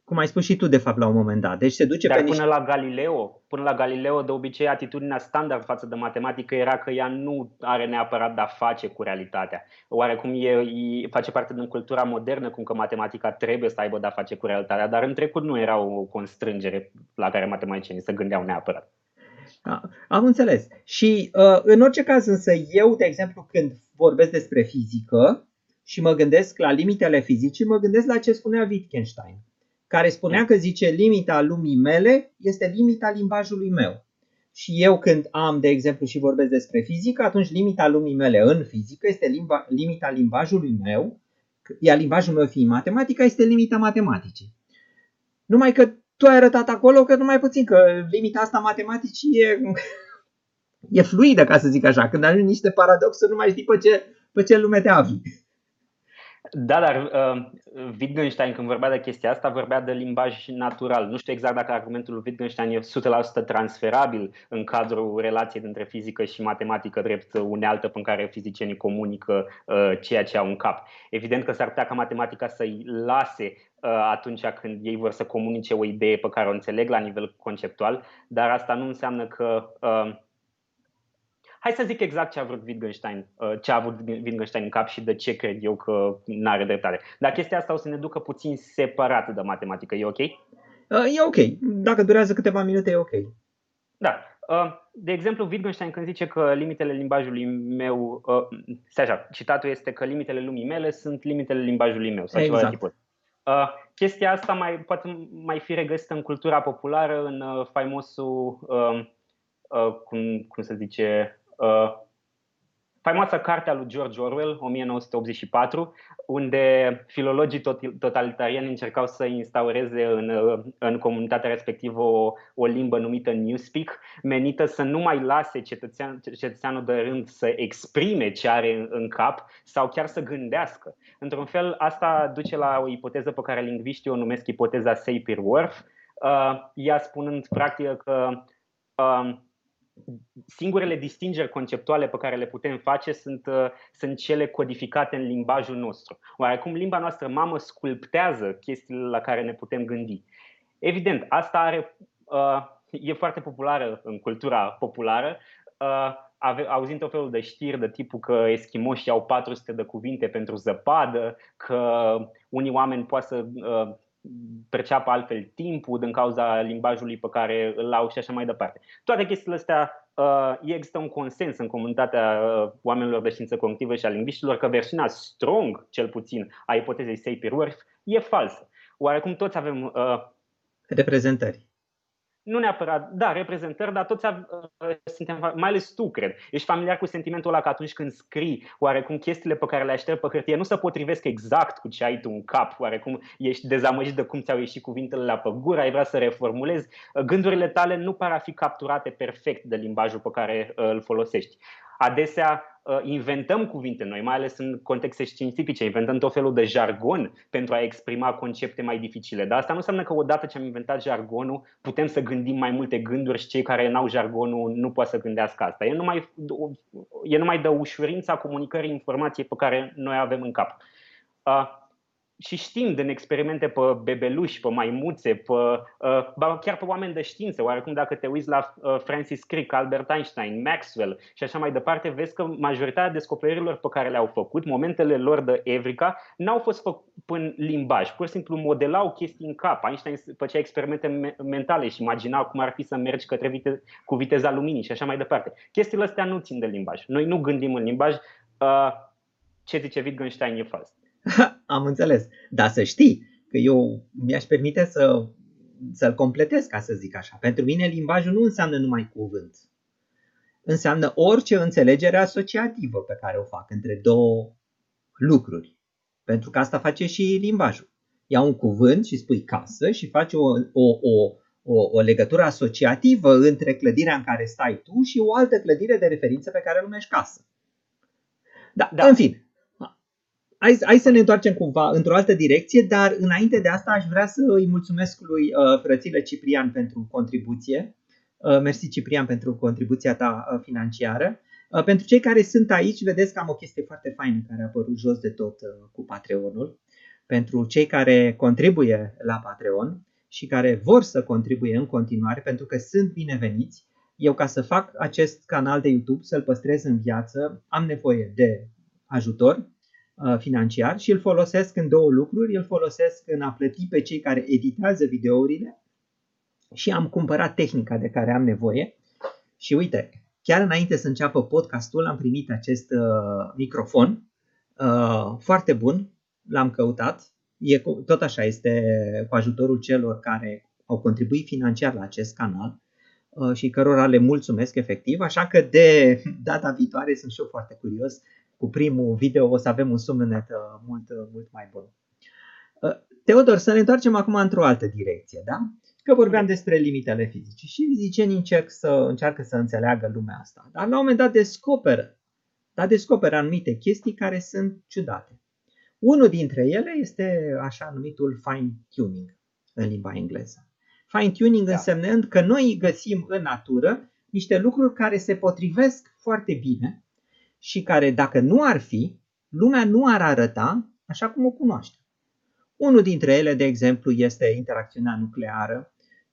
Speaker 1: cum ai spus și tu de fapt la un moment dat. Deci se duce
Speaker 2: Dar
Speaker 1: pe
Speaker 2: până
Speaker 1: niște...
Speaker 2: la Galileo, până la Galileo de obicei atitudinea standard față de matematică era că ea nu are neapărat de a face cu realitatea. Oarecum e, e, face parte din cultura modernă cum că matematica trebuie să aibă de a face cu realitatea, dar în trecut nu era o constrângere la care matematicienii se gândeau neapărat.
Speaker 1: Da, am înțeles. Și uh, în orice caz însă eu, de exemplu, când vorbesc despre fizică și mă gândesc la limitele fizicii, mă gândesc la ce spunea Wittgenstein care spunea că zice limita lumii mele este limita limbajului meu. Și eu când am, de exemplu, și vorbesc despre fizică, atunci limita lumii mele în fizică este limba, limita limbajului meu, iar limbajul meu fiind matematica este limita matematicii. Numai că tu ai arătat acolo că numai puțin, că limita asta matematicii e, [LAUGHS] e fluidă, ca să zic așa. Când ajungi niște paradoxuri, nu mai știi pe ce, pe ce lume te afli.
Speaker 2: Da, dar uh, Wittgenstein când vorbea de chestia asta vorbea de limbaj natural. Nu știu exact dacă argumentul lui Wittgenstein e 100% transferabil în cadrul relației dintre fizică și matematică drept unealtă pe care fizicienii comunică uh, ceea ce au în cap. Evident că s-ar putea ca matematica să-i lase uh, atunci când ei vor să comunice o idee pe care o înțeleg la nivel conceptual, dar asta nu înseamnă că uh, hai să zic exact ce a vrut Wittgenstein, uh, ce a avut Wittgenstein în cap și de ce cred eu că nu are dreptate. Dar chestia asta o să ne ducă puțin separat de matematică, e ok? Uh,
Speaker 1: e ok. Dacă durează câteva minute, e ok.
Speaker 2: Da. Uh, de exemplu, Wittgenstein când zice că limitele limbajului meu, uh, așa, citatul este că limitele lumii mele sunt limitele limbajului meu sau exact. ceva de tipul. Uh, chestia asta mai, poate mai fi regăsită în cultura populară, în uh, faimosul, uh, uh, cum, cum se zice, uh, faimoasa carte a lui George Orwell, 1984, unde filologii totalitariani încercau să instaureze în, în comunitatea respectivă o, o limbă numită Newspeak, menită să nu mai lase cetățean, cetățeanul de rând să exprime ce are în, în cap sau chiar să gândească. Într-un fel, asta duce la o ipoteză pe care lingviștii o numesc ipoteza Sapir-Whorf, uh, ea spunând practic că uh, singurele distingeri conceptuale pe care le putem face sunt, uh, sunt cele codificate în limbajul nostru. Oarecum limba noastră mamă sculptează chestiile la care ne putem gândi. Evident, asta are, uh, e foarte populară în cultura populară. Uh, auzind tot felul de știri de tipul că eschimoșii au 400 de cuvinte pentru zăpadă, că unii oameni poate să perceapă altfel timpul din cauza limbajului pe care îl au și așa mai departe. Toate chestiile astea uh, există un consens în comunitatea uh, oamenilor de știință cognitivă și a lingviștilor că versiunea strong, cel puțin, a ipotezei Sapir-Whorf e falsă. Oarecum toți avem uh,
Speaker 1: reprezentări
Speaker 2: nu neapărat, da, reprezentări, dar toți uh, suntem, mai ales tu, cred, ești familiar cu sentimentul ăla că atunci când scrii, oarecum chestiile pe care le aștept pe hârtie nu se potrivesc exact cu ce ai tu în cap, oarecum ești dezamăgit de cum ți-au ieșit cuvintele la pe gură, ai vrea să reformulezi, gândurile tale nu par a fi capturate perfect de limbajul pe care uh, îl folosești. Adesea Uh, inventăm cuvinte noi, mai ales în contexte științifice, inventăm tot felul de jargon pentru a exprima concepte mai dificile. Dar asta nu înseamnă că odată ce am inventat jargonul, putem să gândim mai multe gânduri și cei care n-au jargonul nu pot să gândească asta. E numai, e numai de ușurința comunicării informației pe care noi avem în cap. Uh, și știm din experimente pe bebeluși, pe maimuțe, pe, uh, chiar pe oameni de știință. Oarecum dacă te uiți la uh, Francis Crick, Albert Einstein, Maxwell și așa mai departe, vezi că majoritatea descoperirilor pe care le-au făcut, momentele lor de evrica, n-au fost făcute în limbaj. Pur și simplu modelau chestii în cap. Einstein făcea experimente mentale și imagina cum ar fi să mergi către vite- cu viteza luminii și așa mai departe. Chestiile astea nu țin de limbaj. Noi nu gândim în limbaj. Uh, ce zice Wittgenstein e fals. [LAUGHS]
Speaker 1: Am înțeles. Dar să știi că eu mi-aș permite să, să-l completez, ca să zic așa. Pentru mine limbajul nu înseamnă numai cuvânt. Înseamnă orice înțelegere asociativă pe care o fac între două lucruri. Pentru că asta face și limbajul. Ia un cuvânt și spui casă și faci o, o, o, o, o legătură asociativă între clădirea în care stai tu și o altă clădire de referință pe care o numești casă. Da, da. în fine, hai, hai să ne întoarcem cumva într-o altă direcție, dar înainte de asta aș vrea să îi mulțumesc lui uh, frățile Ciprian pentru contribuție. Uh, mersi Ciprian pentru contribuția ta uh, financiară. Uh, pentru cei care sunt aici, vedeți că am o chestie foarte faină care a apărut jos de tot uh, cu Patreonul. Pentru cei care contribuie la Patreon și care vor să contribuie în continuare, pentru că sunt bineveniți, eu ca să fac acest canal de YouTube, să-l păstrez în viață, am nevoie de ajutor Uh, financiar și îl folosesc în două lucruri. Îl folosesc în a plăti pe cei care editează videourile și am cumpărat tehnica de care am nevoie. Și uite, chiar înainte să înceapă podcastul am primit acest uh, microfon uh, foarte bun, l-am căutat. E, tot așa este cu ajutorul celor care au contribuit financiar la acest canal uh, și cărora le mulțumesc efectiv, așa că de [LAUGHS] data viitoare sunt și eu foarte curios cu primul video o să avem un sunet uh, mult, uh, mult mai bun. Uh, Teodor, să ne întoarcem acum într-o altă direcție, da? Că vorbeam despre limitele fizice și fizicienii încerc să, încearcă să înțeleagă lumea asta. Dar la un moment dat descoperă, dar descoperă anumite chestii care sunt ciudate. Unul dintre ele este așa numitul fine-tuning în limba engleză. Fine-tuning da. însemnând că noi găsim în natură niște lucruri care se potrivesc foarte bine și care, dacă nu ar fi, lumea nu ar arăta așa cum o cunoaște. Unul dintre ele, de exemplu, este interacțiunea nucleară,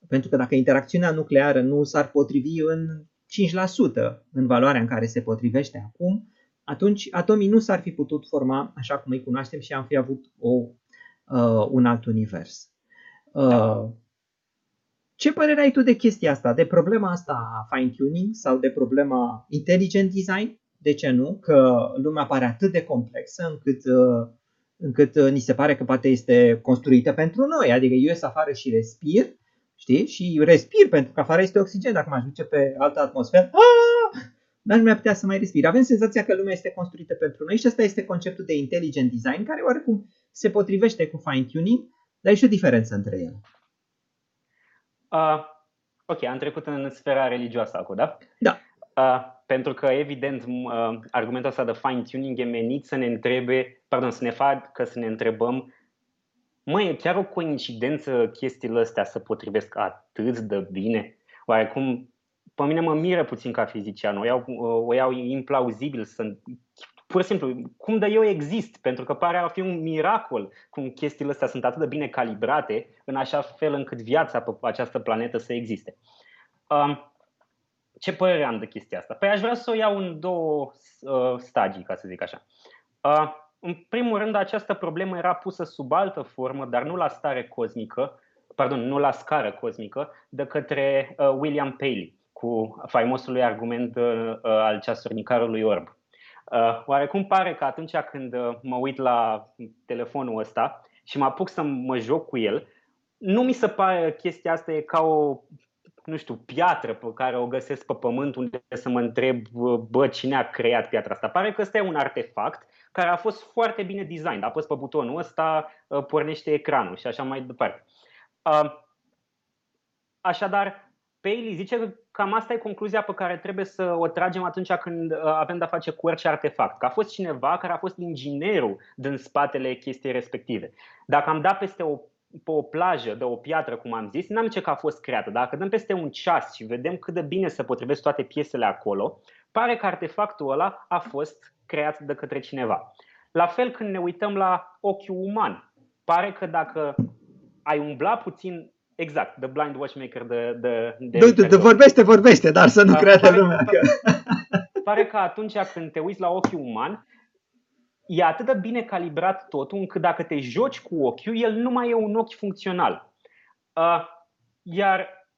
Speaker 1: pentru că dacă interacțiunea nucleară nu s-ar potrivi în 5% în valoarea în care se potrivește acum, atunci atomii nu s-ar fi putut forma așa cum îi cunoaștem și am fi avut o, uh, un alt univers. Uh, ce părere ai tu de chestia asta, de problema asta a fine-tuning sau de problema intelligent design? De ce nu? Că lumea pare atât de complexă încât, uh, încât uh, ni se pare că poate este construită pentru noi. Adică eu ies afară și respir, știi? Și respir pentru că afară este oxigen. Dacă mă duce pe altă atmosferă, n-aș mai putea să mai respir. Avem senzația că lumea este construită pentru noi și asta este conceptul de intelligent design care oarecum se potrivește cu fine-tuning, dar e și o diferență între ele.
Speaker 2: Uh, ok, am trecut în sfera religioasă acum, da?
Speaker 1: Da.
Speaker 2: Uh, pentru că, evident, uh, argumentul ăsta de fine-tuning e menit să ne întrebe, pardon, să ne facă să ne întrebăm Măi, e chiar o coincidență chestiile astea să potrivesc atât de bine? Oarecum, pe mine mă miră puțin ca fizician, o iau, o iau implauzibil să pur și simplu, cum de eu exist, pentru că pare a fi un miracol cum chestiile astea sunt atât de bine calibrate, în așa fel încât viața pe această planetă să existe. Um, ce părere am de chestia asta? Păi aș vrea să o iau în două uh, stagii, ca să zic așa. Uh, în primul rând, această problemă era pusă sub altă formă, dar nu la stare cosmică, pardon, nu la scară cosmică, de către uh, William Paley, cu faimosul argument uh, al ceasornicarului orb. Uh, oarecum pare că atunci când uh, mă uit la telefonul ăsta și mă apuc să mă joc cu el, nu mi se pare chestia asta e ca o nu știu, piatră pe care o găsesc pe pământ unde să mă întreb, bă, cine a creat piatra asta. Pare că ăsta e un artefact care a fost foarte bine design. Apăs pe butonul ăsta, uh, pornește ecranul și așa mai departe. Așadar, Paley zice că cam asta e concluzia pe care trebuie să o tragem atunci când uh, avem de-a face cu orice artefact. Că a fost cineva care a fost inginerul din spatele chestiei respective. Dacă am dat peste o pe o plajă de o piatră, cum am zis, n-am ce că a fost creată. Dacă dăm peste un ceas și vedem cât de bine se potrivesc toate piesele acolo, pare că artefactul ăla a fost creat de către cineva. La fel când ne uităm la ochiul uman, pare că dacă ai umbla puțin Exact, The Blind Watchmaker de, de, de,
Speaker 1: de, de, de vorbește, vorbește, dar să nu da, creadă lumea că...
Speaker 2: Pare că atunci când te uiți la ochiul uman, e atât de bine calibrat totul încât dacă te joci cu ochiul, el nu mai e un ochi funcțional. Uh, iar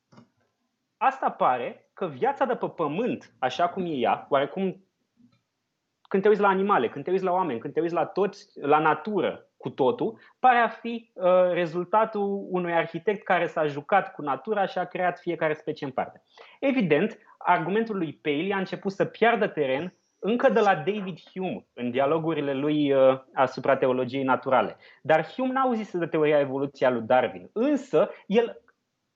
Speaker 2: asta pare că viața de pe pământ, așa cum e ea, oarecum când te uiți la animale, când te uiți la oameni, când te uiți la toți, la natură, cu totul, pare a fi uh, rezultatul unui arhitect care s-a jucat cu natura și a creat fiecare specie în parte. Evident, argumentul lui Paley a început să piardă teren încă de la David Hume în dialogurile lui uh, asupra teologiei naturale. Dar Hume n-a auzit de teoria evoluției a lui Darwin, însă el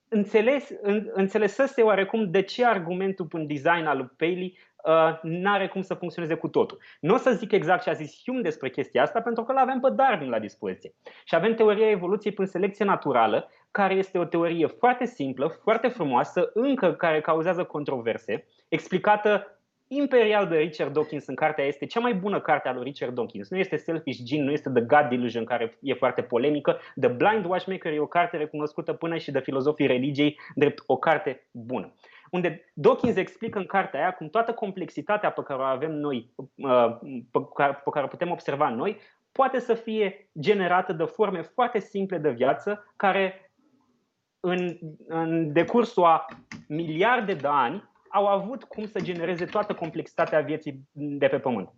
Speaker 2: înțeles, în, înțelesese oarecum de ce argumentul în design al lui Paley uh, n-are cum să funcționeze cu totul. Nu o să zic exact ce a zis Hume despre chestia asta, pentru că l avem pe Darwin la dispoziție. Și avem teoria evoluției prin selecție naturală, care este o teorie foarte simplă, foarte frumoasă, încă care cauzează controverse, explicată imperial de Richard Dawkins în cartea este cea mai bună carte a lui Richard Dawkins. Nu este Selfish Gene, nu este The God Delusion, care e foarte polemică. The Blind Watchmaker e o carte recunoscută până și de filozofii religiei drept o carte bună unde Dawkins explică în cartea aia cum toată complexitatea pe care o avem noi, uh, pe care o putem observa noi, poate să fie generată de forme foarte simple de viață care în, în decursul a miliarde de ani au avut cum să genereze toată complexitatea vieții de pe Pământ.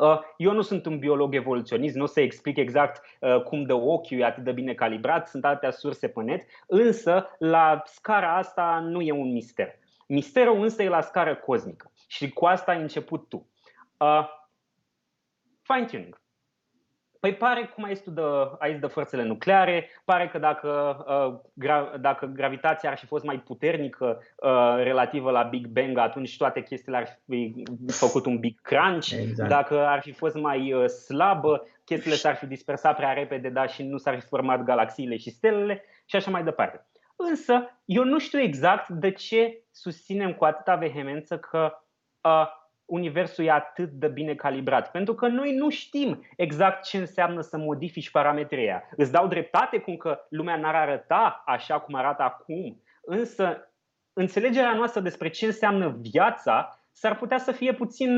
Speaker 2: Uh, eu nu sunt un biolog evoluționist, nu o să explic exact uh, cum de ochiul e atât de bine calibrat, sunt atâtea surse pe net, însă la scara asta nu e un mister. Misterul însă e la scară cosmică și cu asta ai început tu. Uh, fine-tuning. Păi pare, cum ai zis tu de, ai zis de forțele nucleare, pare că dacă, uh, gra, dacă gravitația ar fi fost mai puternică uh, relativă la Big Bang, atunci toate chestiile ar fi făcut un big crunch. Exact. Dacă ar fi fost mai uh, slabă, chestiile s-ar fi dispersat prea repede, dar și nu s-ar fi format galaxiile și stelele și așa mai departe. Însă, eu nu știu exact de ce susținem cu atâta vehemență că uh, universul e atât de bine calibrat. Pentru că noi nu știm exact ce înseamnă să modifici parametrii aia. Îți dau dreptate cum că lumea n-ar arăta așa cum arată acum, însă înțelegerea noastră despre ce înseamnă viața s-ar putea să fie puțin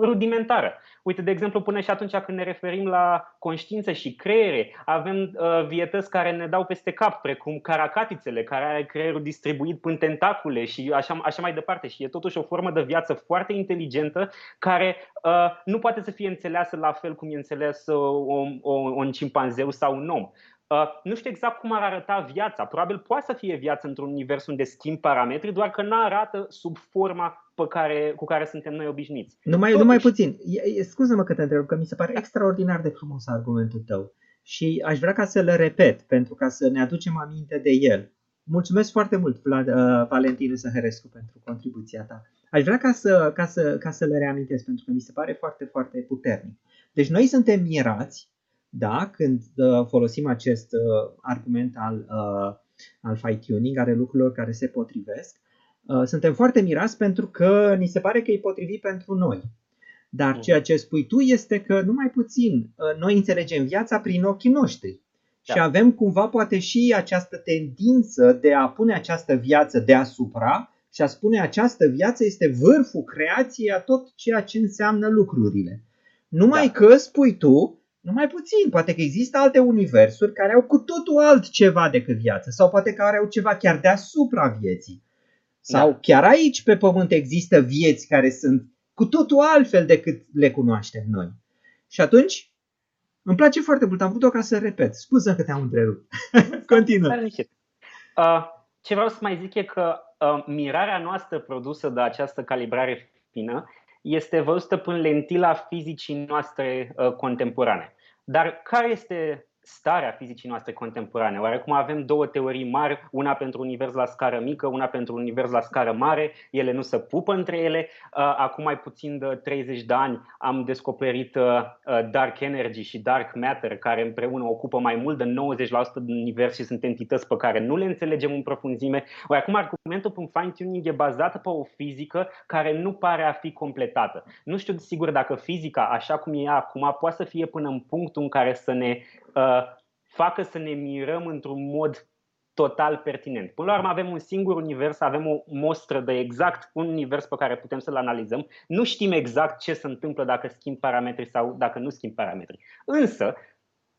Speaker 2: rudimentară. Uite, de exemplu, până și atunci când ne referim la conștiință și creiere, avem uh, vietăți care ne dau peste cap, precum caracatițele, care are creierul distribuit până tentacule și așa, așa mai departe. Și e totuși o formă de viață foarte inteligentă care uh, nu poate să fie înțeleasă la fel cum e înțeles uh, un cimpanzeu sau un om. Uh, nu știu exact cum ar arăta viața. Probabil poate să fie viață într-un univers unde schimb parametri, doar că nu arată sub forma pe care, cu care suntem noi obișnuiți.
Speaker 1: Numai, Totuși... numai puțin. Scuză-mă că te întreb, că mi se pare extraordinar de frumos argumentul tău și aș vrea ca să-l repet pentru ca să ne aducem aminte de el. Mulțumesc foarte mult, Vlad, uh, Valentinu Săhărescu, pentru contribuția ta. Aș vrea ca să, ca, să, ca să le reamintesc, pentru că mi se pare foarte, foarte puternic. Deci noi suntem mirați da, când uh, folosim acest uh, argument al, uh, al fine-tuning, ale lucrurilor care se potrivesc, uh, suntem foarte mirați pentru că ni se pare că e potrivit pentru noi. Dar mm. ceea ce spui tu este că numai puțin uh, noi înțelegem viața prin ochii noștri. Da. Și avem cumva poate și această tendință de a pune această viață deasupra și a spune această viață este vârful creației a tot ceea ce înseamnă lucrurile. Numai da. că spui tu numai puțin, poate că există alte universuri care au cu totul altceva decât viață sau poate că au ceva chiar deasupra vieții. Sau da. chiar aici pe pământ există vieți care sunt cu totul altfel decât le cunoaștem noi. Și atunci, îmi place foarte mult, am vrut-o ca să repet. Scuză că te-am întrerupt. [LAUGHS] Continuă.
Speaker 2: Uh, ce vreau să mai zic e că uh, mirarea noastră produsă de această calibrare fină este văzută prin lentila fizicii noastre uh, contemporane. Dar care este starea fizicii noastre contemporane. Oarecum avem două teorii mari, una pentru univers la scară mică, una pentru univers la scară mare, ele nu se pupă între ele. Uh, acum mai puțin de 30 de ani am descoperit uh, uh, Dark Energy și Dark Matter, care împreună ocupă mai mult de 90% din univers și sunt entități pe care nu le înțelegem în profunzime. Oarecum argumentul pe fine-tuning e bazat pe o fizică care nu pare a fi completată. Nu știu sigur dacă fizica, așa cum e acum, poate să fie până în punctul în care să ne Uh, facă să ne mirăm într-un mod total pertinent. Până la urmă avem un singur univers, avem o mostră de exact un univers pe care putem să-l analizăm. Nu știm exact ce se întâmplă dacă schimb parametri sau dacă nu schimb parametri. Însă,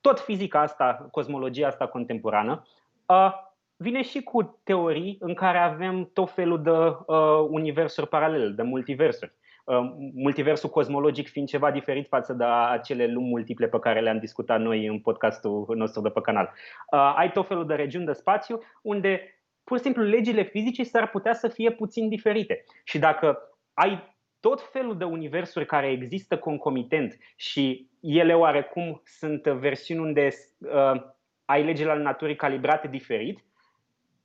Speaker 2: tot fizica asta, cosmologia asta contemporană, uh, vine și cu teorii în care avem tot felul de uh, universuri paralele, de multiversuri. Uh, multiversul cosmologic fiind ceva diferit față de acele lumi multiple pe care le-am discutat noi în podcastul nostru de pe canal. Uh, ai tot felul de regiuni de spațiu unde pur și simplu legile fizice s-ar putea să fie puțin diferite. Și dacă ai tot felul de universuri care există concomitent și ele oarecum sunt versiuni unde uh, ai legile ale naturii calibrate diferit,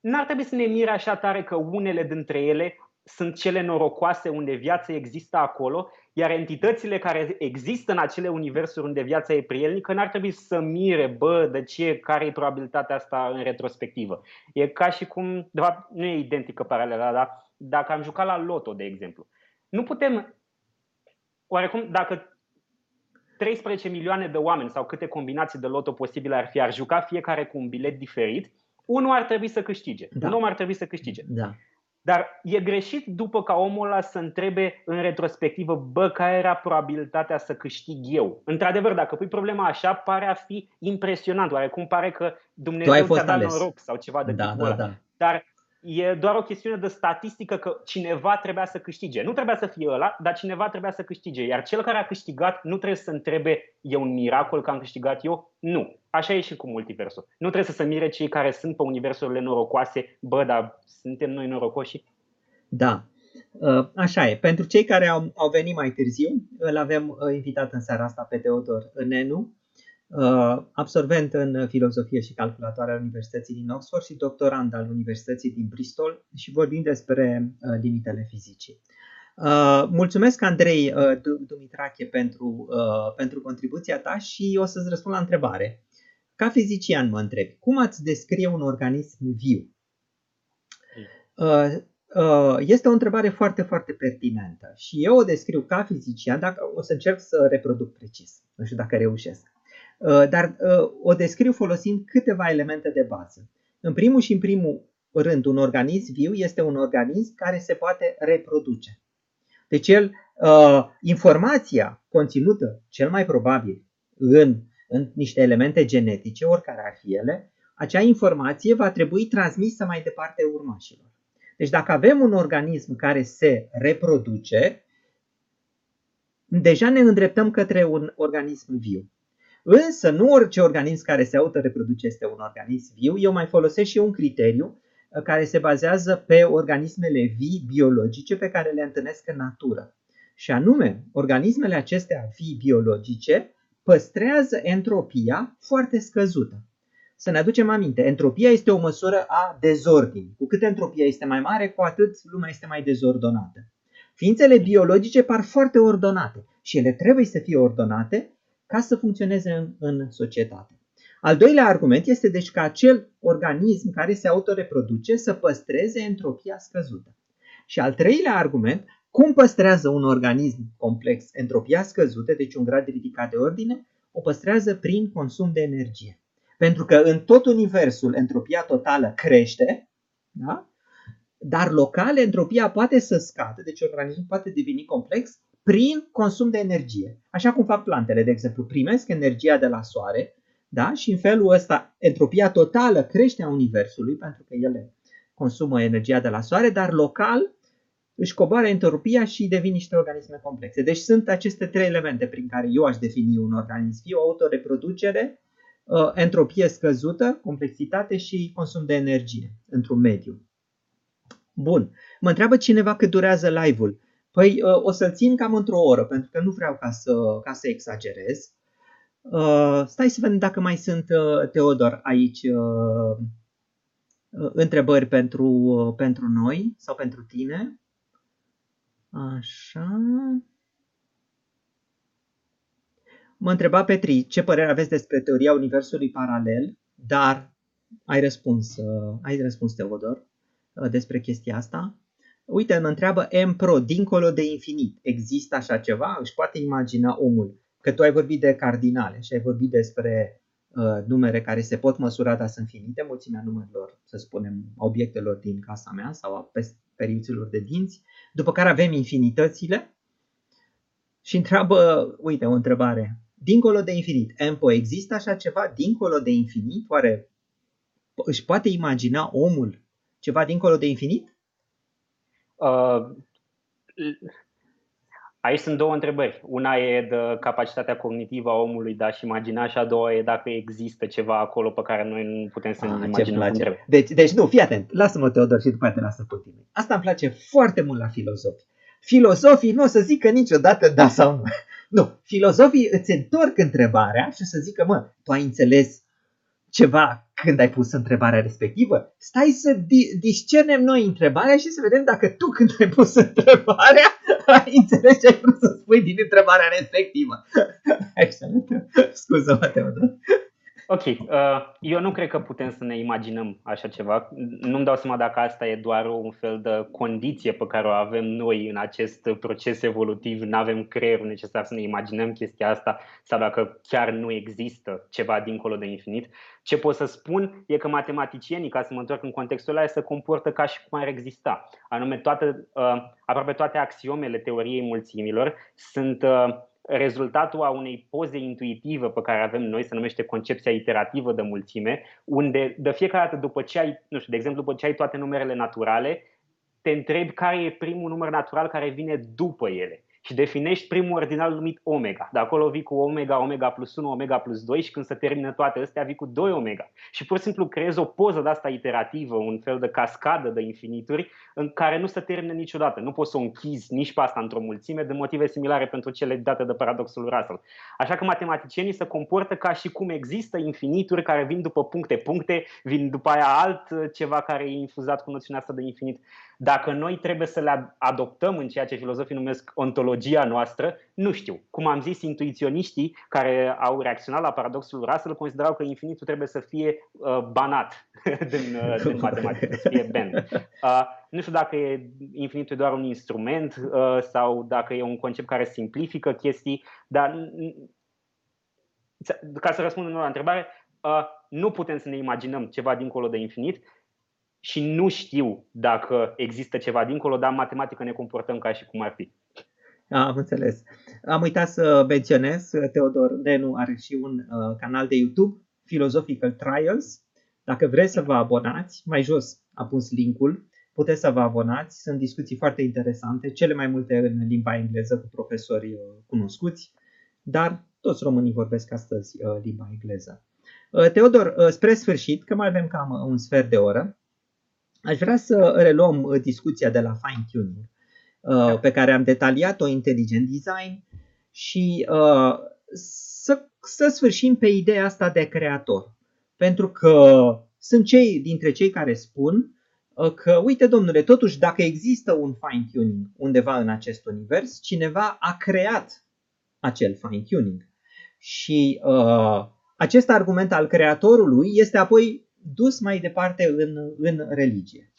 Speaker 2: n-ar trebui să ne mire așa tare că unele dintre ele sunt cele norocoase unde viața există acolo, iar entitățile care există în acele universuri unde viața e prielnică n-ar trebui să mire, bă, de ce, care e probabilitatea asta în retrospectivă. E ca și cum, de fapt, nu e identică paralela, dar dacă am jucat la loto, de exemplu, nu putem, oarecum, dacă 13 milioane de oameni sau câte combinații de loto posibile ar fi, ar juca fiecare cu un bilet diferit, unul ar trebui să câștige. Da. Un om ar trebui să câștige.
Speaker 1: Da.
Speaker 2: Dar e greșit după ca omul ăla să întrebe în retrospectivă, bă, care era probabilitatea să câștig eu? Într-adevăr, dacă pui problema așa, pare a fi impresionant, oarecum pare că Dumnezeu ți-a dat noroc sau ceva de
Speaker 1: da,
Speaker 2: tipul
Speaker 1: da,
Speaker 2: ăla.
Speaker 1: Da.
Speaker 2: Dar e doar o chestiune de statistică că cineva trebuia să câștige. Nu trebuia să fie ăla, dar cineva trebuia să câștige. Iar cel care a câștigat nu trebuie să întrebe, e un miracol că am câștigat eu? Nu. Așa e și cu multiversul. Nu trebuie să se mire cei care sunt pe universurile norocoase, bă, dar suntem noi norocoși?
Speaker 1: Da, uh, Așa e. Pentru cei care au, au venit mai târziu, îl avem uh, invitat în seara asta pe Teodor Nenu, uh, absolvent în filozofie și calculatoare al Universității din Oxford și doctorand al Universității din Bristol și vorbim despre limitele fizicii. Mulțumesc, Andrei Dumitrache, pentru, pentru contribuția ta și o să-ți răspund la întrebare. Ca fizician mă întreb, cum ați descrie un organism viu? Este o întrebare foarte, foarte pertinentă și eu o descriu ca fizician, dacă o să încerc să reproduc precis, nu știu dacă reușesc, dar o descriu folosind câteva elemente de bază. În primul și în primul rând, un organism viu este un organism care se poate reproduce. Deci el, uh, informația conținută cel mai probabil în, în niște elemente genetice, oricare ar fi ele, acea informație va trebui transmisă mai departe urmașilor. Deci dacă avem un organism care se reproduce, deja ne îndreptăm către un organism viu. Însă nu orice organism care se auto-reproduce este un organism viu. Eu mai folosesc și un criteriu uh, care se bazează pe organismele vii biologice pe care le întâlnesc în natură. Și anume, organismele acestea vii biologice păstrează entropia foarte scăzută. Să ne aducem aminte, entropia este o măsură a dezordinii. Cu cât entropia este mai mare, cu atât lumea este mai dezordonată. Ființele biologice par foarte ordonate și ele trebuie să fie ordonate ca să funcționeze în, în societate. Al doilea argument este deci că acel organism care se autoreproduce să păstreze entropia scăzută. Și al treilea argument, cum păstrează un organism complex entropia scăzută, deci un grad ridicat de ordine, o păstrează prin consum de energie. Pentru că în tot universul entropia totală crește, da? dar local entropia poate să scadă, deci organismul poate deveni complex prin consum de energie. Așa cum fac plantele, de exemplu, primesc energia de la soare da? și în felul ăsta entropia totală crește a universului pentru că ele consumă energia de la soare, dar local își coboară entropia și devin niște organisme complexe. Deci sunt aceste trei elemente prin care eu aș defini un organism viu, autoreproducere, uh, entropie scăzută, complexitate și consum de energie într-un mediu. Bun. Mă întreabă cineva cât durează live-ul. Păi uh, o să-l țin cam într-o oră, pentru că nu vreau ca să, ca să exagerez. Uh, stai să vedem dacă mai sunt, uh, Teodor, aici întrebări pentru, pentru noi sau pentru tine. Așa. Mă întreba Petri, ce părere aveți despre teoria universului paralel, dar ai răspuns, ai răspuns Teodor despre chestia asta. Uite, mă întreabă M Pro, dincolo de infinit, există așa ceva? Își poate imagina omul? Că tu ai vorbit de cardinale și ai vorbit despre uh, numere care se pot măsura, dar sunt finite, mulțimea numerelor, să spunem, obiectelor din casa mea sau a periuților de dinți, după care avem infinitățile și întreabă, uite, o întrebare, dincolo de infinit, MPO, există așa ceva dincolo de infinit? Oare își poate imagina omul ceva dincolo de infinit? Uh,
Speaker 2: aici sunt două întrebări. Una e de capacitatea cognitivă a omului de a-și imagina și a doua e dacă există ceva acolo pe care noi nu putem să ne imaginăm cum trebuie.
Speaker 1: Deci, deci nu, fii atent, lasă-mă Teodor și după aceea te lasă pe tine. Asta îmi place foarte mult la filozofi. Filozofii nu o să zică niciodată da sau nu. [LAUGHS] Nu, filozofii îți întorc întrebarea și să zică, mă, tu ai înțeles ceva când ai pus întrebarea respectivă? Stai să di- discernem noi întrebarea și să vedem dacă tu când ai pus întrebarea ai înțeles ce ai vrut să spui din întrebarea respectivă. [LAUGHS] Excelent. Scuză-mă, Teodor.
Speaker 2: Ok, uh, eu nu cred că putem să ne imaginăm așa ceva. Nu-mi dau seama dacă asta e doar un fel de condiție pe care o avem noi în acest proces evolutiv. Nu avem creierul necesar să ne imaginăm chestia asta sau dacă chiar nu există ceva dincolo de infinit. Ce pot să spun e că matematicienii, ca să mă întorc în contextul ăla, se comportă ca și cum ar exista. Anume, toate, uh, aproape toate axiomele teoriei mulțimilor sunt uh, rezultatul a unei poze intuitive pe care avem noi, se numește concepția iterativă de mulțime, unde de fiecare dată după ce ai, nu știu, de exemplu, după ce ai toate numerele naturale, te întrebi care e primul număr natural care vine după ele și definești primul ordinal numit omega. De acolo vii cu omega, omega plus 1, omega plus 2 și când se termină toate astea vii cu 2 omega. Și pur și simplu creezi o poză de asta iterativă, un fel de cascadă de infinituri în care nu se termină niciodată. Nu poți să o închizi nici pe asta într-o mulțime de motive similare pentru cele date de paradoxul Russell. Așa că matematicienii se comportă ca și cum există infinituri care vin după puncte, puncte, vin după aia alt ceva care e infuzat cu noțiunea asta de infinit. Dacă noi trebuie să le adoptăm în ceea ce filozofii numesc ontologia noastră, nu știu. Cum am zis, intuiționiștii care au reacționat la paradoxul Russell considerau că infinitul trebuie să fie uh, banat [LAUGHS] din, uh, din [LAUGHS] matematică, să fie ben. Uh, nu știu dacă e infinitul doar un instrument uh, sau dacă e un concept care simplifică chestii, dar ca să răspund la întrebare, uh, nu putem să ne imaginăm ceva dincolo de infinit și nu știu dacă există ceva dincolo, dar în matematică ne comportăm ca și cum ar fi.
Speaker 1: Am înțeles. Am uitat să menționez, Teodor Denu are și un uh, canal de YouTube, Philosophical Trials. Dacă vreți să vă abonați, mai jos a pus linkul, puteți să vă abonați. Sunt discuții foarte interesante, cele mai multe în limba engleză cu profesori uh, cunoscuți, dar toți românii vorbesc astăzi uh, limba engleză. Uh, Teodor, uh, spre sfârșit, că mai avem cam un sfert de oră, aș vrea să reluăm discuția de la fine-tuning da. pe care am detaliat-o intelligent design și să, să sfârșim pe ideea asta de creator. Pentru că sunt cei dintre cei care spun că, uite domnule, totuși dacă există un fine-tuning undeva în acest univers, cineva a creat acel fine-tuning. Și uh, acest argument al creatorului este apoi dus mai departe în, în religie.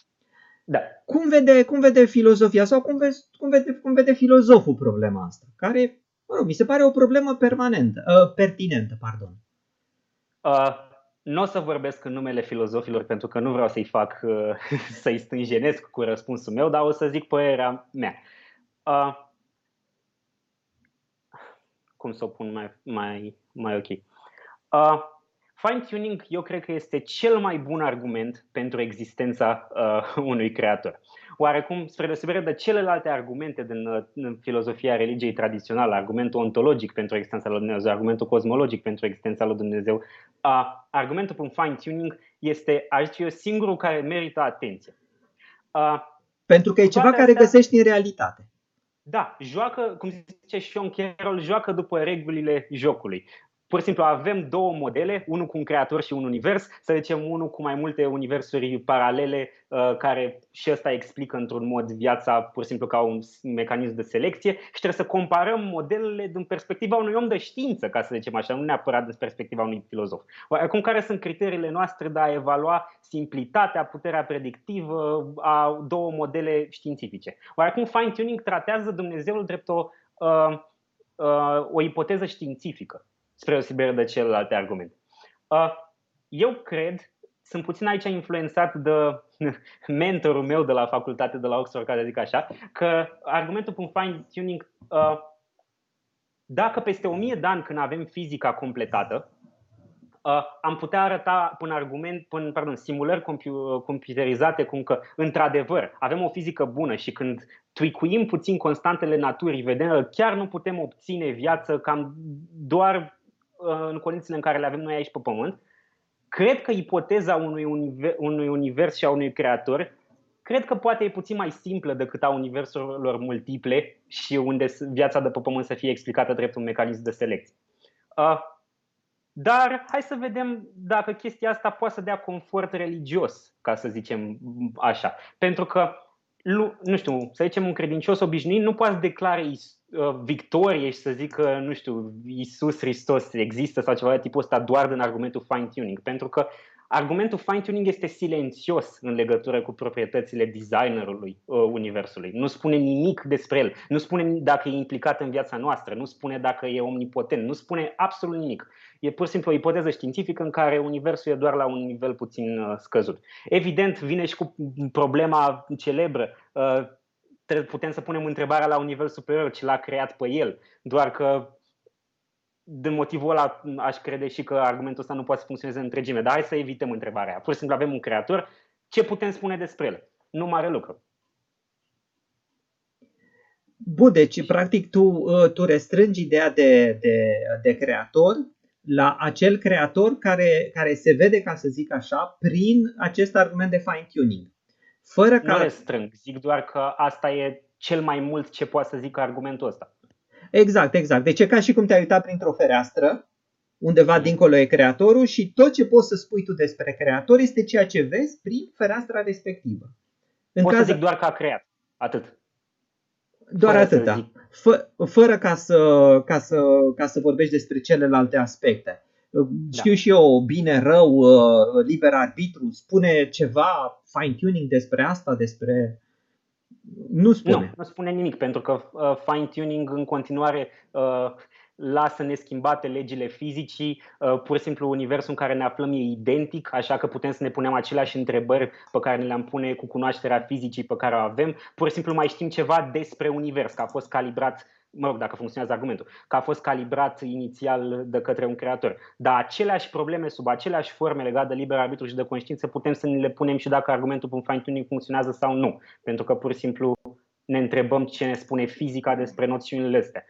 Speaker 2: Da.
Speaker 1: Cum vede, cum vede filozofia sau cum vede, cum, vede, cum vede filozoful problema asta? Care, mă rog, mi se pare o problemă permanentă, uh, pertinentă, pardon.
Speaker 2: Uh, nu o să vorbesc în numele filozofilor pentru că nu vreau să-i fac, uh, [LAUGHS] să-i stânjenesc cu răspunsul meu, dar o să zic părerea mea. Uh, cum să o pun mai, mai, mai ok? Uh, fine-tuning eu cred că este cel mai bun argument pentru existența uh, unui creator. Oarecum, spre deosebire de celelalte argumente din, uh, din filozofia religiei tradițională, argumentul ontologic pentru existența lui Dumnezeu, argumentul cosmologic pentru existența lui Dumnezeu, uh, argumentul prin fine-tuning este, aș zice eu, singurul care merită atenție.
Speaker 1: Uh, pentru că e ceva care astea, găsești în realitate.
Speaker 2: Da, joacă, cum zice Sean Carroll, joacă după regulile jocului. Pur și simplu avem două modele, unul cu un creator și un univers, să zicem unul cu mai multe universuri paralele uh, care și ăsta explică într-un mod viața pur și simplu ca un mecanism de selecție și trebuie să comparăm modelele din perspectiva unui om de știință, ca să zicem așa, nu neapărat din perspectiva unui filozof. Acum, care sunt criteriile noastre de a evalua simplitatea, puterea predictivă a două modele științifice? Oarecum fine-tuning tratează Dumnezeul drept o, uh, uh, o ipoteză științifică spre deosebire de celelalte argumente. Uh, eu cred, sunt puțin aici influențat de [LAUGHS] mentorul meu de la facultate, de la Oxford, care zic așa, că argumentul cu fine-tuning, uh, dacă peste 1000 de ani când avem fizica completată, uh, am putea arăta până argument, până, pardon, simulări computerizate cum că, într-adevăr, avem o fizică bună și când tweakuim puțin constantele naturii, vedem că chiar nu putem obține viață cam doar în condițiile în care le avem noi aici pe Pământ, cred că ipoteza unui univers, unui univers și a unui creator cred că poate e puțin mai simplă decât a universurilor multiple și unde viața de pe Pământ să fie explicată drept un mecanism de selecție. Dar hai să vedem dacă chestia asta poate să dea confort religios, ca să zicem așa. Pentru că, nu știu, să zicem un credincios obișnuit nu poate să declare Uh, victorie și să zic că, nu știu, Isus Hristos există sau ceva de tipul ăsta doar din argumentul fine-tuning. Pentru că argumentul fine-tuning este silențios în legătură cu proprietățile designerului uh, universului. Nu spune nimic despre el, nu spune dacă e implicat în viața noastră, nu spune dacă e omnipotent, nu spune absolut nimic. E pur și simplu o ipoteză științifică în care universul e doar la un nivel puțin uh, scăzut. Evident, vine și cu problema celebră. Uh, putem să punem întrebarea la un nivel superior, ce l-a creat pe el. Doar că din motivul ăla aș crede și că argumentul ăsta nu poate să funcționeze în întregime. Dar hai să evităm întrebarea Pur și simplu avem un creator. Ce putem spune despre el? Nu mare lucru.
Speaker 1: Bun, deci practic tu, uh, tu restrângi ideea de, de, de creator la acel creator care, care se vede, ca să zic așa, prin acest argument de fine-tuning.
Speaker 2: Fără ca... Nu restrâng, zic doar că asta e cel mai mult ce poate să zic argumentul ăsta.
Speaker 1: Exact, exact. Deci e ca și cum te-ai uitat printr-o fereastră, undeva dincolo e creatorul și tot ce poți să spui tu despre creator este ceea ce vezi prin fereastra respectivă.
Speaker 2: În Pot caz... să zic doar că a creat. Atât.
Speaker 1: Doar fără atâta. Fă, fără ca să, ca, să, ca să vorbești despre celelalte aspecte. Da. Știu și eu, bine, rău, uh, liber arbitru, spune ceva fine-tuning despre asta, despre... Nu spune.
Speaker 2: Nu, nu spune nimic, pentru că uh, fine-tuning în continuare uh, lasă neschimbate legile fizicii, uh, pur și simplu universul în care ne aflăm e identic, așa că putem să ne punem aceleași întrebări pe care ne le-am pune cu cunoașterea fizicii pe care o avem, pur și simplu mai știm ceva despre univers, că a fost calibrat mă rog, dacă funcționează argumentul, că a fost calibrat inițial de către un creator. Dar aceleași probleme sub aceleași forme legate de liber arbitru și de conștiință putem să ne le punem și dacă argumentul prin fine-tuning funcționează sau nu. Pentru că pur și simplu ne întrebăm ce ne spune fizica despre noțiunile astea.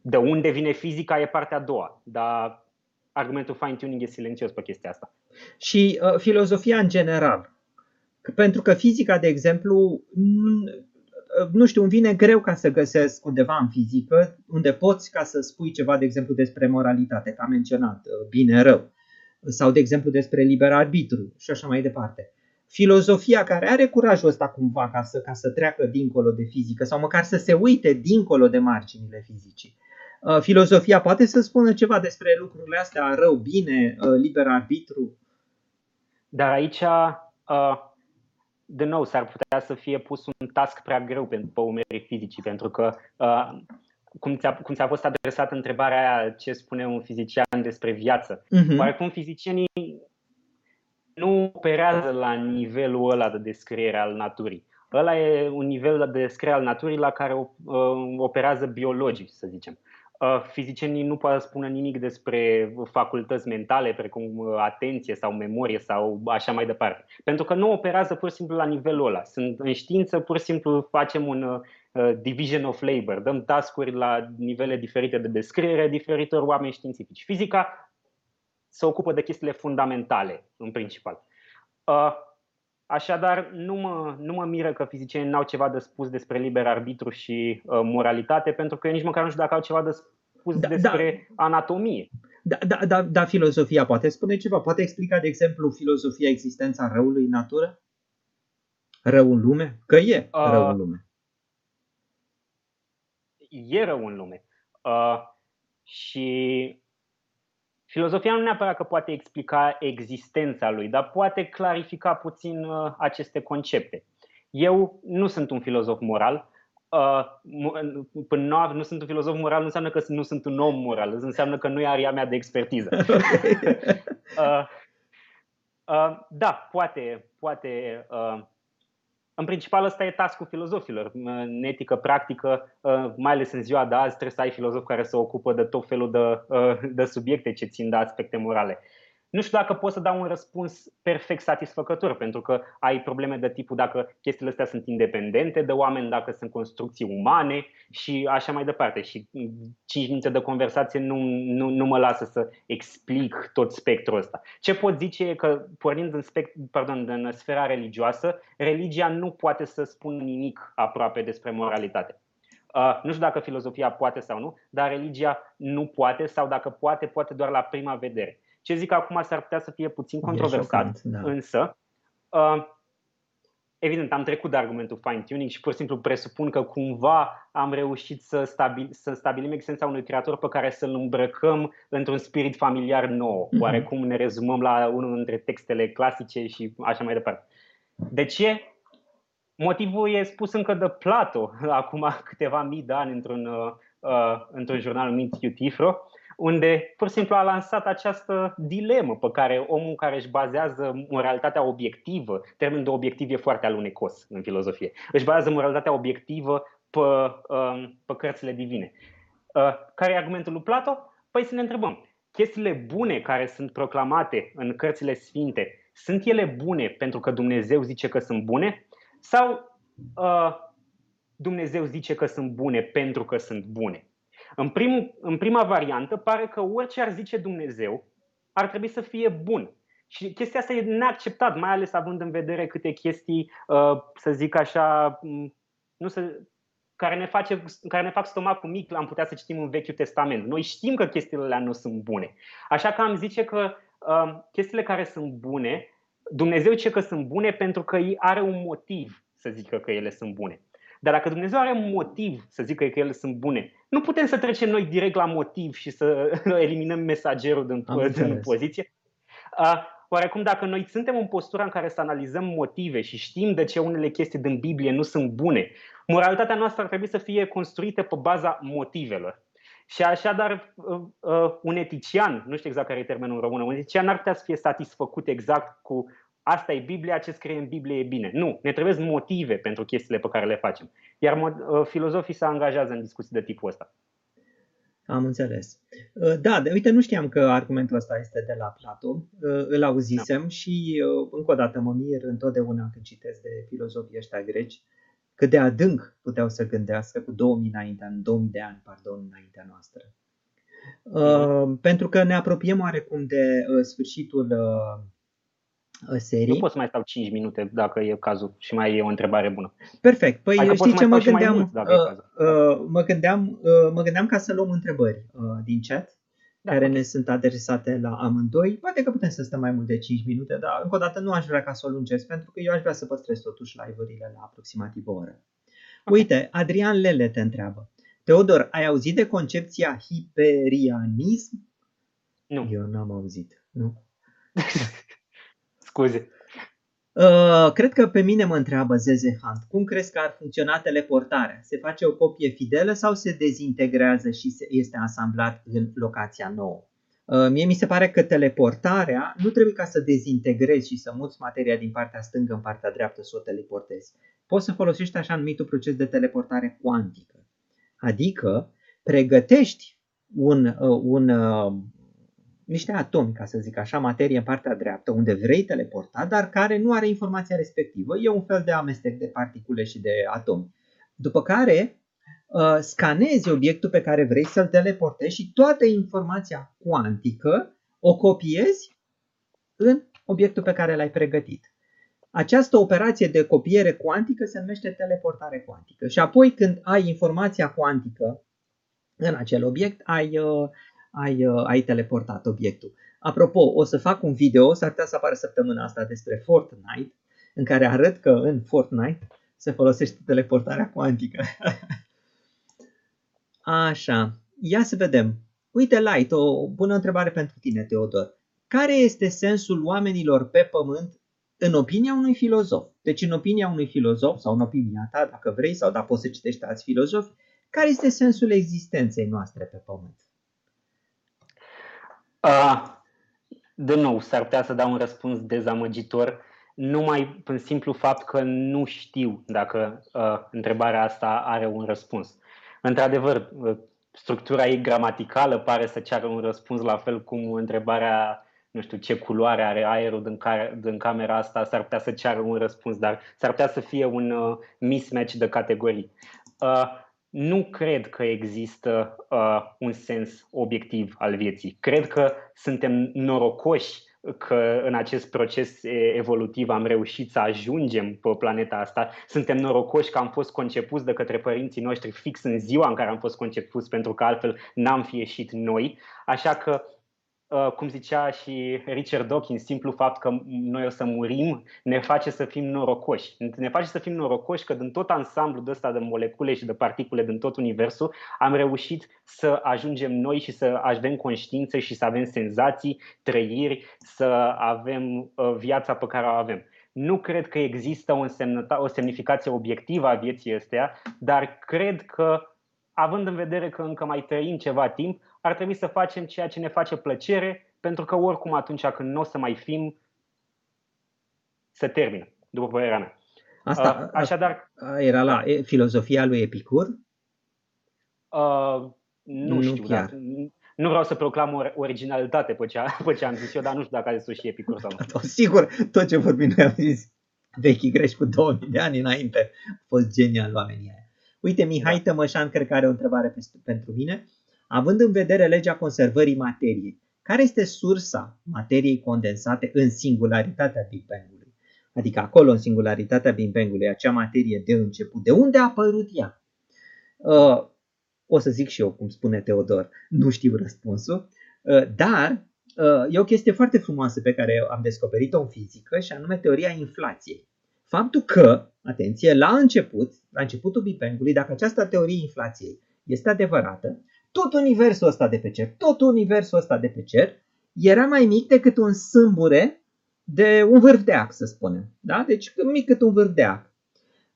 Speaker 2: De unde vine fizica e partea a doua, dar argumentul fine-tuning e silențios pe chestia asta.
Speaker 1: Și uh, filozofia în general. Pentru că fizica, de exemplu, nu știu, îmi vine greu ca să găsesc undeva în fizică unde poți ca să spui ceva, de exemplu, despre moralitate, ca menționat, uh, bine-rău, sau, de exemplu, despre liber arbitru și așa mai departe. Filozofia care are curajul ăsta cumva ca să, ca să treacă dincolo de fizică sau măcar să se uite dincolo de marginile fizicii. Uh, filozofia poate să spună ceva despre lucrurile astea, rău, bine, uh, liber arbitru?
Speaker 2: Dar aici uh, de nou, s-ar putea să fie pus un task prea greu pe umerii fizicii, pentru că uh, cum, ți-a, cum ți-a fost adresată întrebarea aia, ce spune un fizician despre viață. Uh-huh. Oarecum fizicienii nu operează la nivelul ăla de descriere al naturii. Ăla e un nivel de descriere al naturii la care uh, operează biologii, să zicem. Uh, fizicienii nu pot spune nimic despre facultăți mentale, precum uh, atenție sau memorie sau așa mai departe. Pentru că nu operează pur și simplu la nivelul ăla. Sunt în știință, pur și simplu facem un uh, division of labor, dăm tascuri la nivele diferite de descriere diferitor oameni științifici. Fizica se ocupă de chestiile fundamentale, în principal. Așadar, nu mă, nu mă miră că fizicienii n-au ceva de spus despre liber arbitru și uh, moralitate, pentru că eu nici măcar nu știu dacă au ceva de spus da, despre da. anatomie.
Speaker 1: Da, da, da, da, filozofia poate spune ceva? Poate explica, de exemplu, filozofia existența răului în natură? Rău în lume? Că e uh, rău în lume.
Speaker 2: E rău în lume. Uh, și Filozofia nu neapărat că poate explica existența lui, dar poate clarifica puțin uh, aceste concepte. Eu nu sunt un filozof moral. Uh, până nu, nu sunt un filozof moral nu înseamnă că nu sunt un om moral, înseamnă că nu e aria mea de expertiză. [LAUGHS] uh, uh, da, poate, poate uh, în principal ăsta e taskul filozofilor. În etică practică, uh, mai ales în ziua de azi, trebuie să ai filozof care se ocupă de tot felul de, uh, de subiecte ce țin de aspecte morale. Nu știu dacă pot să dau un răspuns perfect satisfăcător, pentru că ai probleme de tipul dacă chestiile astea sunt independente de oameni, dacă sunt construcții umane și așa mai departe. Și 5 minute de conversație nu, nu, nu mă lasă să explic tot spectrul ăsta. Ce pot zice e că, pornind în, spect, pardon, în sfera religioasă, religia nu poate să spună nimic aproape despre moralitate. Uh, nu știu dacă filozofia poate sau nu, dar religia nu poate sau dacă poate, poate doar la prima vedere. Ce zic acum s-ar putea să fie puțin controversat, da. însă, uh, evident, am trecut de argumentul fine-tuning și pur și simplu presupun că cumva am reușit să, stabil, să stabilim existența unui creator pe care să-l îmbrăcăm într-un spirit familiar nou. Mm-hmm. Oarecum ne rezumăm la unul dintre textele clasice și așa mai departe. De ce? Motivul e spus încă de Plato, [LAUGHS] acum câteva mii de ani într-un, uh, într-un jurnal numit Eutifro, unde pur și simplu a lansat această dilemă pe care omul care își bazează moralitatea obiectivă, termenul de obiectiv e foarte alunecos în filozofie, își bazează moralitatea obiectivă pe, um, pe cărțile divine. Uh, care e argumentul lui Plato? Păi să ne întrebăm, chestiile bune care sunt proclamate în cărțile sfinte, sunt ele bune pentru că Dumnezeu zice că sunt bune? Sau uh, Dumnezeu zice că sunt bune pentru că sunt bune? În, primul, în prima variantă pare că orice ar zice Dumnezeu ar trebui să fie bun. Și chestia asta e neacceptat, mai ales având în vedere câte chestii, uh, să zic așa, nu să, care, ne face, care ne fac stomacul mic, am putea să citim în Vechiul Testament. Noi știm că chestiile alea nu sunt bune. Așa că am zice că uh, chestiile care sunt bune, Dumnezeu zice că sunt bune pentru că are un motiv să zică că ele sunt bune. Dar dacă Dumnezeu are un motiv să zică că ele sunt bune, nu putem să trecem noi direct la motiv și să [LAUGHS] eliminăm mesagerul din, din poziție. Oarecum dacă noi suntem în postura în care să analizăm motive și știm de ce unele chestii din Biblie nu sunt bune, moralitatea noastră ar trebui să fie construită pe baza motivelor. Și așadar, uh, uh, un etician, nu știu exact care e termenul în română, un etician n-ar putea să fie satisfăcut exact cu asta e Biblia, ce scrie în Biblie e bine. Nu, ne trebuie motive pentru chestiile pe care le facem. Iar uh, filozofii se angajează în discuții de tipul ăsta.
Speaker 1: Am înțeles. Da, de, uite, nu știam că argumentul ăsta este de la Plato. Îl auzisem da. și încă o dată mă mir întotdeauna când citesc de filozofii ăștia greci cât de adânc puteau să gândească cu 2000 înainte, 2000 de ani, pardon, înaintea noastră. Uh, pentru că ne apropiem oarecum de uh, sfârșitul uh, serii. Nu
Speaker 2: pot să mai stau 5 minute dacă e cazul și mai e o întrebare bună.
Speaker 1: Perfect. Păi adică știi ce mă gândeam? Mult, uh, uh, mă gândeam? Uh, mă gândeam ca să luăm întrebări uh, din chat da, care ne sunt adresate la amândoi. Poate că putem să stăm mai mult de 5 minute, dar încă o dată nu aș vrea ca să o lungesc, pentru că eu aș vrea să păstrez totuși live-urile la aproximativ o oră. Okay. Uite, Adrian Lele te întreabă. Teodor, ai auzit de concepția hiperianism?
Speaker 2: Nu.
Speaker 1: Eu n-am auzit, nu? [LAUGHS]
Speaker 2: Scuze.
Speaker 1: Uh, cred că pe mine mă întreabă Zeze Hunt, cum crezi că ar funcționa teleportarea? Se face o copie fidelă sau se dezintegrează și se, este asamblat în locația nouă? Uh, mie mi se pare că teleportarea nu trebuie ca să dezintegrezi și să muți materia din partea stângă în partea dreaptă să o teleportezi. Poți să folosești așa numitul proces de teleportare cuantică. Adică pregătești un, uh, un, uh, niște atomi, ca să zic așa, materie în partea dreaptă, unde vrei teleporta, dar care nu are informația respectivă. E un fel de amestec de particule și de atomi. După care uh, scanezi obiectul pe care vrei să-l teleportezi și toată informația cuantică o copiezi în obiectul pe care l-ai pregătit. Această operație de copiere cuantică se numește teleportare cuantică. Și apoi când ai informația cuantică în acel obiect, ai uh, ai, uh, ai teleportat obiectul. Apropo, o să fac un video, s-ar putea să apară săptămâna asta despre Fortnite, în care arăt că în Fortnite se folosește teleportarea cuantică. [LAUGHS] Așa, ia să vedem. Uite, Light, o bună întrebare pentru tine, Teodor. Care este sensul oamenilor pe pământ în opinia unui filozof? Deci în opinia unui filozof sau în opinia ta, dacă vrei, sau dacă poți să citești alți filozofi, care este sensul existenței noastre pe pământ?
Speaker 2: Uh, de nou, s-ar putea să dau un răspuns dezamăgitor, numai în simplu fapt că nu știu dacă uh, întrebarea asta are un răspuns. Într-adevăr, uh, structura ei gramaticală pare să ceară un răspuns la fel cum întrebarea nu știu ce culoare are aerul din, care, din camera asta, s-ar putea să ceară un răspuns, dar s-ar putea să fie un uh, mismatch de categorii. Uh, nu cred că există uh, un sens obiectiv al vieții. Cred că suntem norocoși că în acest proces evolutiv am reușit să ajungem pe planeta asta. Suntem norocoși că am fost concepuți de către părinții noștri fix în ziua în care am fost concepuți, pentru că altfel n-am fi ieșit noi. Așa că Uh, cum zicea și Richard Dawkins, simplu fapt că noi o să murim ne face să fim norocoși. Ne face să fim norocoși că din tot ansamblul de ăsta de molecule și de particule din tot universul am reușit să ajungem noi și să avem conștiință și să avem senzații, trăiri, să avem uh, viața pe care o avem. Nu cred că există o, o semnificație obiectivă a vieții astea, dar cred că având în vedere că încă mai trăim ceva timp, ar trebui să facem ceea ce ne face plăcere, pentru că oricum atunci când nu o să mai fim, să termină, după părerea mea.
Speaker 1: Asta uh, așadar, era la filozofia lui Epicur?
Speaker 2: Uh, nu, nu știu, chiar. Dar, nu vreau să proclam originalitate pe ce, pe ce am zis eu, dar nu știu dacă a zis și Epicur sau nu. [LAUGHS]
Speaker 1: Sigur, tot ce vorbim noi am zis vechi greși cu 2000 de ani înainte. A fost genial oamenii aia. Uite, Mihai da. Tămășan cred că are o întrebare pentru mine. Având în vedere legea conservării materiei, care este sursa materiei condensate în singularitatea Big Bang-ului? Adică acolo, în singularitatea Big Bang-ului, acea materie de început, de unde a apărut ea? Uh, o să zic și eu, cum spune Teodor, nu știu răspunsul, uh, dar uh, e o chestie foarte frumoasă pe care am descoperit-o în fizică și anume teoria inflației. Faptul că, atenție, la început, la începutul Big Bang-ului, dacă această teorie inflației este adevărată, tot universul ăsta de pe cer, tot universul ăsta de pe cer era mai mic decât un sâmbure de un vârf de ac, să spunem. Da? Deci mic cât un vârf de ac.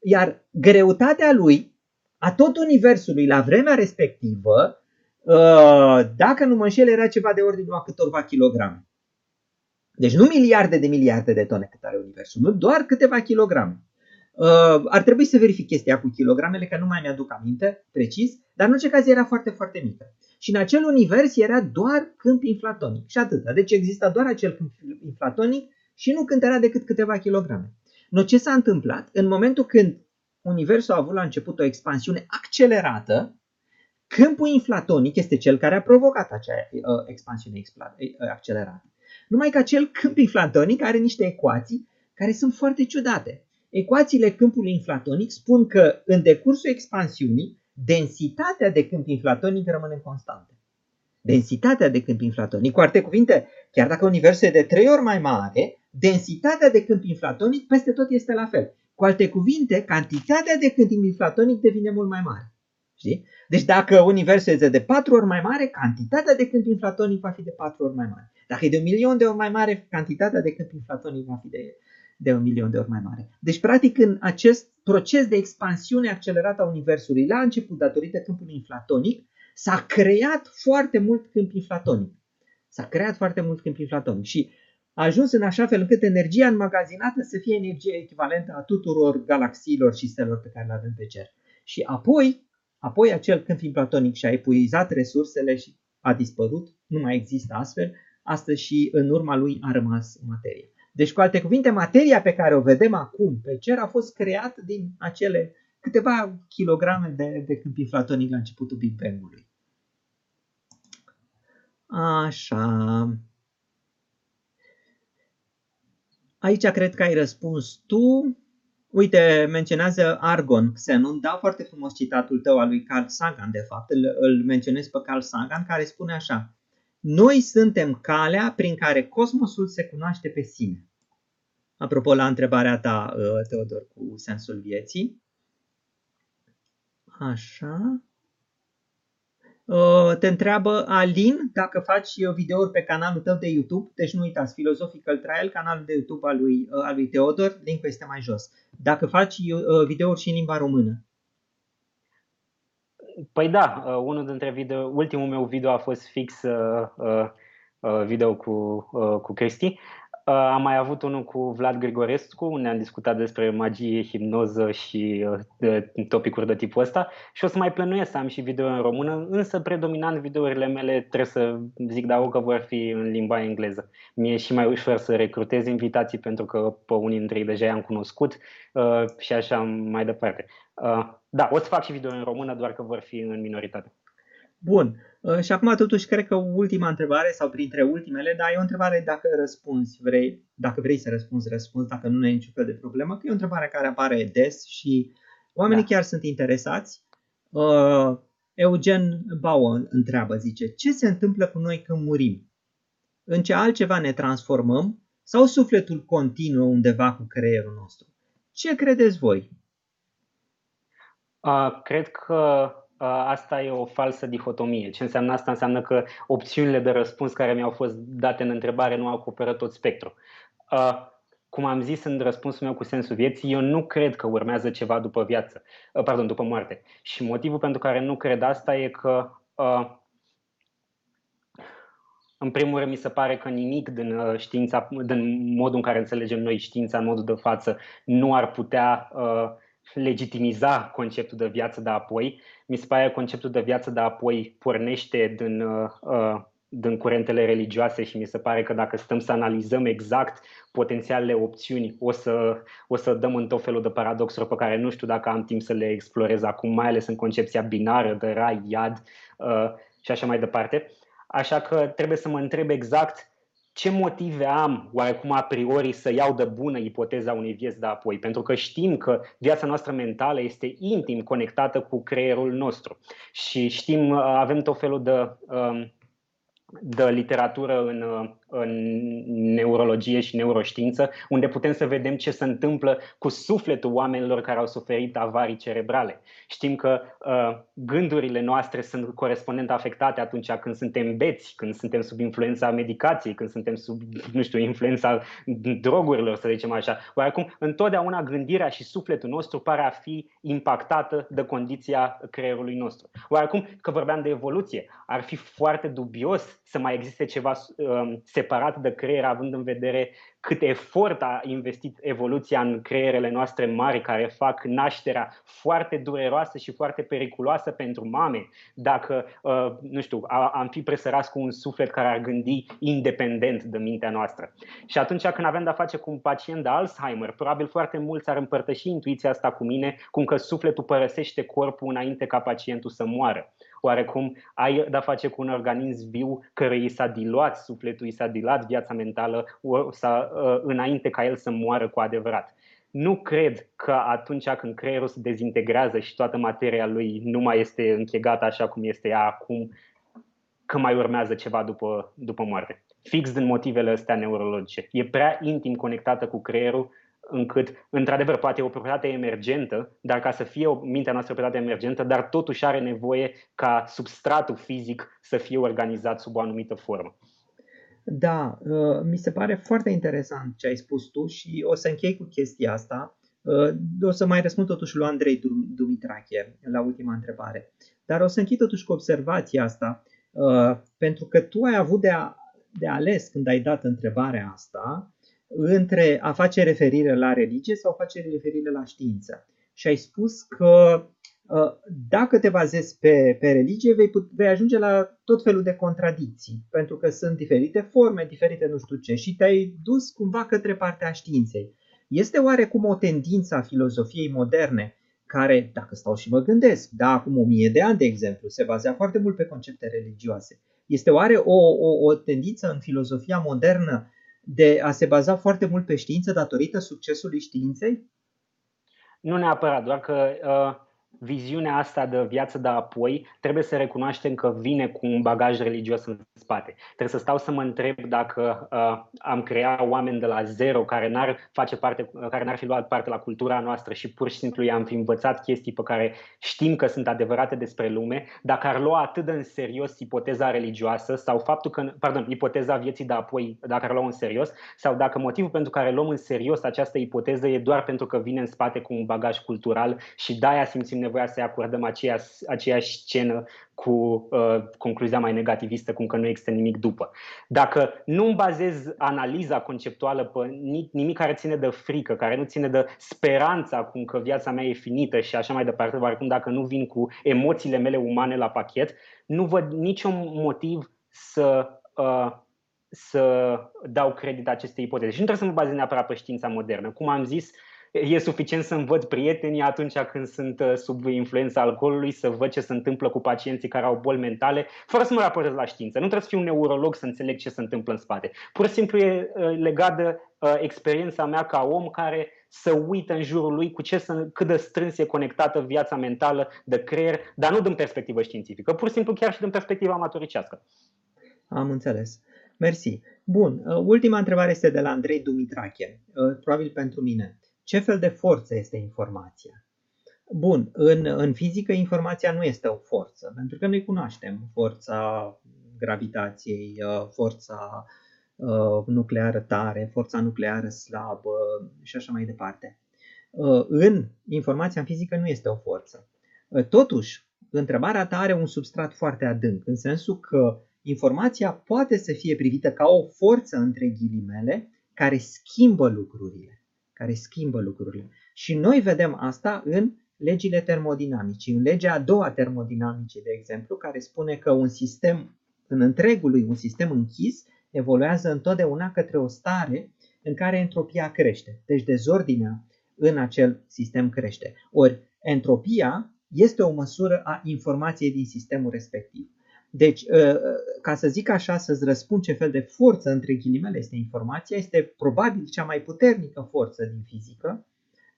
Speaker 1: Iar greutatea lui, a tot universului la vremea respectivă, Uh, dacă nu mă înșel, era ceva de ordinul a câtorva kilograme. Deci nu miliarde de miliarde de tone cât are Universul, nu doar câteva kilograme. Uh, ar trebui să verific chestia cu kilogramele, că nu mai mi-aduc aminte precis, dar în orice caz era foarte, foarte mică. Și în acel univers era doar câmp inflatonic și atât. Deci exista doar acel câmp inflatonic și nu cântărea decât câteva kilograme. No, ce s-a întâmplat? În momentul când Universul a avut la început o expansiune accelerată, câmpul inflatonic este cel care a provocat acea uh, expansiune uh, accelerată. Numai că acel câmp inflatonic are niște ecuații care sunt foarte ciudate. Ecuațiile câmpului inflatonic spun că în decursul expansiunii, densitatea de câmp inflatonic rămâne constantă. Densitatea de câmp inflatonic, cu alte cuvinte, chiar dacă universul e de trei ori mai mare, densitatea de câmp inflatonic peste tot este la fel. Cu alte cuvinte, cantitatea de câmp inflatonic devine mult mai mare. Știi? Deci dacă universul este de 4 ori mai mare, cantitatea de câmp inflatonic va fi de 4 ori mai mare. Dacă e de un milion de ori mai mare, cantitatea de câmp inflatonic va fi de, de un milion de ori mai mare. Deci, practic, în acest proces de expansiune accelerată a universului, la început, datorită câmpului inflatonic, s-a creat foarte mult câmp inflatonic. S-a creat foarte mult câmp inflatonic și a ajuns în așa fel încât energia înmagazinată să fie energie echivalentă a tuturor galaxiilor și stelor pe care le avem pe cer. Și apoi, apoi acel câmp inflatonic și-a epuizat resursele și a dispărut, nu mai există astfel, astăzi și în urma lui a rămas materie. Deci, cu alte cuvinte, materia pe care o vedem acum pe cer a fost creat din acele câteva kilograme de, de câmp inflatonic la începutul Big Bang-ului. Așa. Aici cred că ai răspuns tu. Uite, menționează Argon, Xenon, da foarte frumos citatul tău al lui Carl Sagan, de fapt, îl, îl menționez pe Carl Sagan, care spune așa. Noi suntem calea prin care cosmosul se cunoaște pe sine. Apropo la întrebarea ta, uh, Teodor, cu sensul vieții. Așa. Uh, te întreabă Alin dacă faci videouri pe canalul tău de YouTube. Deci nu uitați, Philosophical Trial, canalul de YouTube al lui, uh, al lui Teodor, linkul este mai jos. Dacă faci videouri și în limba română.
Speaker 2: Păi da, uh, unul dintre video, ultimul meu video a fost fix uh, uh, uh, video cu, uh, cu Cristi. Uh, am mai avut unul cu Vlad Grigorescu, unde am discutat despre magie, hipnoză și uh, topicuri de tipul ăsta și o să mai plănuiesc să am și video în română, însă predominant videourile mele trebuie să zic da că vor fi în limba engleză. Mie e și mai ușor să recrutez invitații pentru că pe unii dintre ei deja i-am cunoscut uh, și așa mai departe. Uh, da, o să fac și video în română, doar că vor fi în minoritate.
Speaker 1: Bun. Uh, și acum totuși cred că ultima întrebare sau printre ultimele, dar e o întrebare dacă răspunzi, vrei, dacă vrei să răspunzi, răspunzi, dacă nu ai niciun fel de problemă, că e o întrebare care apare des și oamenii da. chiar sunt interesați. Uh, Eugen Bauer întreabă, zice, ce se întâmplă cu noi când murim? În ce altceva ne transformăm sau sufletul continuă undeva cu creierul nostru? Ce credeți voi?
Speaker 2: Uh, cred că uh, asta e o falsă dihotomie. Ce înseamnă asta? Înseamnă că opțiunile de răspuns care mi-au fost date în întrebare nu acoperă tot spectrul. Uh, cum am zis în răspunsul meu cu sensul vieții, eu nu cred că urmează ceva după viață, uh, pardon, după moarte. Și motivul pentru care nu cred asta e că uh, în primul rând, mi se pare că nimic din uh, știința, din modul în care înțelegem noi știința în modul de față, nu ar putea uh, legitimiza conceptul de viață de apoi. Mi se pare că conceptul de viață de apoi pornește din, uh, uh, din curentele religioase și mi se pare că dacă stăm să analizăm exact potențialele opțiuni, o să, o să dăm în tot felul de paradoxuri pe care nu știu dacă am timp să le explorez acum, mai ales în concepția binară de rai, iad uh, și așa mai departe. Așa că trebuie să mă întreb exact ce motive am oarecum a priori să iau de bună ipoteza unei vieți de apoi? Pentru că știm că viața noastră mentală este intim conectată cu creierul nostru și știm, uh, avem tot felul de, um, de literatură în, uh, în neurologie și neuroștiință, unde putem să vedem ce se întâmplă cu sufletul oamenilor care au suferit avarii cerebrale. Știm că uh, gândurile noastre sunt corespondent afectate atunci când suntem beți, când suntem sub influența medicației, când suntem sub, nu știu, influența drogurilor, să zicem așa. Oarecum, întotdeauna gândirea și sufletul nostru pare a fi impactată de condiția creierului nostru. Oarecum, că vorbeam de evoluție, ar fi foarte dubios să mai existe ceva um, separat de creier, având în vedere cât efort a investit evoluția în creierele noastre mari, care fac nașterea foarte dureroasă și foarte periculoasă pentru mame, dacă, uh, nu știu, am fi presărați cu un suflet care ar gândi independent de mintea noastră. Și atunci când avem de-a face cu un pacient de Alzheimer, probabil foarte mulți ar împărtăși intuiția asta cu mine, cum că sufletul părăsește corpul înainte ca pacientul să moară oarecum ai de-a face cu un organism viu care i s-a diluat sufletul, i s-a diluat viața mentală sau, ă, înainte ca el să moară cu adevărat. Nu cred că atunci când creierul se dezintegrează și toată materia lui nu mai este închegată așa cum este ea acum, că mai urmează ceva după, după moarte. Fix din motivele astea neurologice. E prea intim conectată cu creierul încât, într-adevăr, poate e o proprietate emergentă, dar ca să fie o mintea noastră o proprietate emergentă, dar totuși are nevoie ca substratul fizic să fie organizat sub o anumită formă.
Speaker 1: Da, uh, mi se pare foarte interesant ce ai spus tu și o să închei cu chestia asta. Uh, o să mai răspund totuși lui Andrei Dumitrache la ultima întrebare. Dar o să închei totuși cu observația asta, uh, pentru că tu ai avut de, a, de ales când ai dat întrebarea asta între a face referire la religie sau a face referire la știință. Și ai spus că ă, dacă te bazezi pe, pe religie, vei, put, vei ajunge la tot felul de contradicții, pentru că sunt diferite forme, diferite nu știu ce, și te-ai dus cumva către partea științei. Este oarecum o tendință a filozofiei moderne, care, dacă stau și mă gândesc, da, acum o mie de ani, de exemplu, se bazea foarte mult pe concepte religioase. Este oare o, o, o tendință în filozofia modernă de a se baza foarte mult pe știință datorită succesului științei?
Speaker 2: Nu neapărat, doar că uh, viziunea asta de viață de apoi, trebuie să recunoaștem că vine cu un bagaj religios în spate. Trebuie să stau să mă întreb dacă uh, am creat oameni de la zero care n-ar, face parte, care n-ar fi luat parte la cultura noastră și pur și simplu i-am fi învățat chestii pe care știm că sunt adevărate despre lume, dacă ar lua atât de în serios ipoteza religioasă sau faptul că, pardon, ipoteza vieții de apoi, dacă ar lua în serios, sau dacă motivul pentru care luăm în serios această ipoteză e doar pentru că vine în spate cu un bagaj cultural și de-aia simțim nevoia să-i acordăm aceeași, aceeași scenă cu uh, concluzia mai negativistă, cum că nu există nimic după. Dacă nu îmi bazez analiza conceptuală pe nimic care ține de frică, care nu ține de speranța cum că viața mea e finită și așa mai departe, oricum dacă nu vin cu emoțiile mele umane la pachet, nu văd niciun motiv să uh, să dau credit acestei ipoteze. Și nu trebuie să mă bazez neapărat pe știința modernă. Cum am zis, uh, e suficient să-mi văd prietenii atunci când sunt uh, sub influența alcoolului, să văd ce se întâmplă cu pacienții care au boli mentale, fără să mă raportez la știință. Nu trebuie să fiu un neurolog să înțeleg ce se întâmplă în spate. Pur și simplu e uh, legat de uh, experiența mea ca om care să uită în jurul lui cu ce să, cât de strâns e conectată viața mentală de creier, dar nu din perspectivă științifică, pur și simplu chiar și din perspectiva amatoricească.
Speaker 1: Am înțeles. Mersi. Bun, ultima întrebare este de la Andrei Dumitrache, probabil pentru mine. Ce fel de forță este informația? Bun, în, în fizică informația nu este o forță, pentru că noi cunoaștem forța gravitației, uh, forța uh, nucleară tare, forța nucleară slabă și așa mai departe. Uh, în informația în fizică nu este o forță. Totuși, întrebarea ta are un substrat foarte adânc, în sensul că informația poate să fie privită ca o forță între ghilimele care schimbă lucrurile care schimbă lucrurile. Și noi vedem asta în legile termodinamice. În legea a doua termodinamice, de exemplu, care spune că un sistem în întregul lui, un sistem închis, evoluează întotdeauna către o stare în care entropia crește. Deci dezordinea în acel sistem crește. Ori entropia este o măsură a informației din sistemul respectiv. Deci, ă, ca să zic așa, să-ți răspund ce fel de forță, între ghilimele, este informația, este probabil cea mai puternică forță din fizică,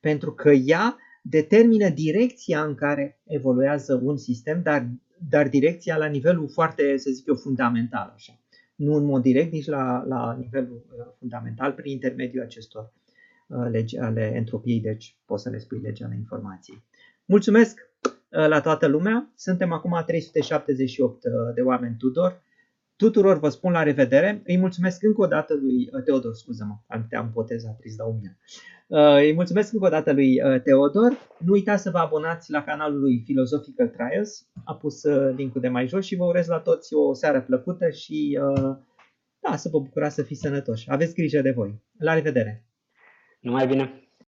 Speaker 1: pentru că ea determină direcția în care evoluează un sistem, dar, dar direcția la nivelul foarte, să zic eu, fundamental. Așa. nu în mod direct, nici la, la nivelul fundamental, prin intermediul acestor legi ale entropiei, deci poți să le spui legea ale informației. Mulțumesc la toată lumea, suntem acum 378 de oameni Tudor, Tuturor vă spun la revedere. Îi mulțumesc încă o dată lui uh, Teodor, scuză-mă, am, am poteza trist la umia. Uh, îi mulțumesc încă o dată lui uh, Teodor. Nu uitați să vă abonați la canalul lui Philosophical Trials. A pus linkul de mai jos și vă urez la toți o seară plăcută și da, să vă bucurați să fiți sănătoși. Aveți grijă de voi. La revedere!
Speaker 2: Numai bine!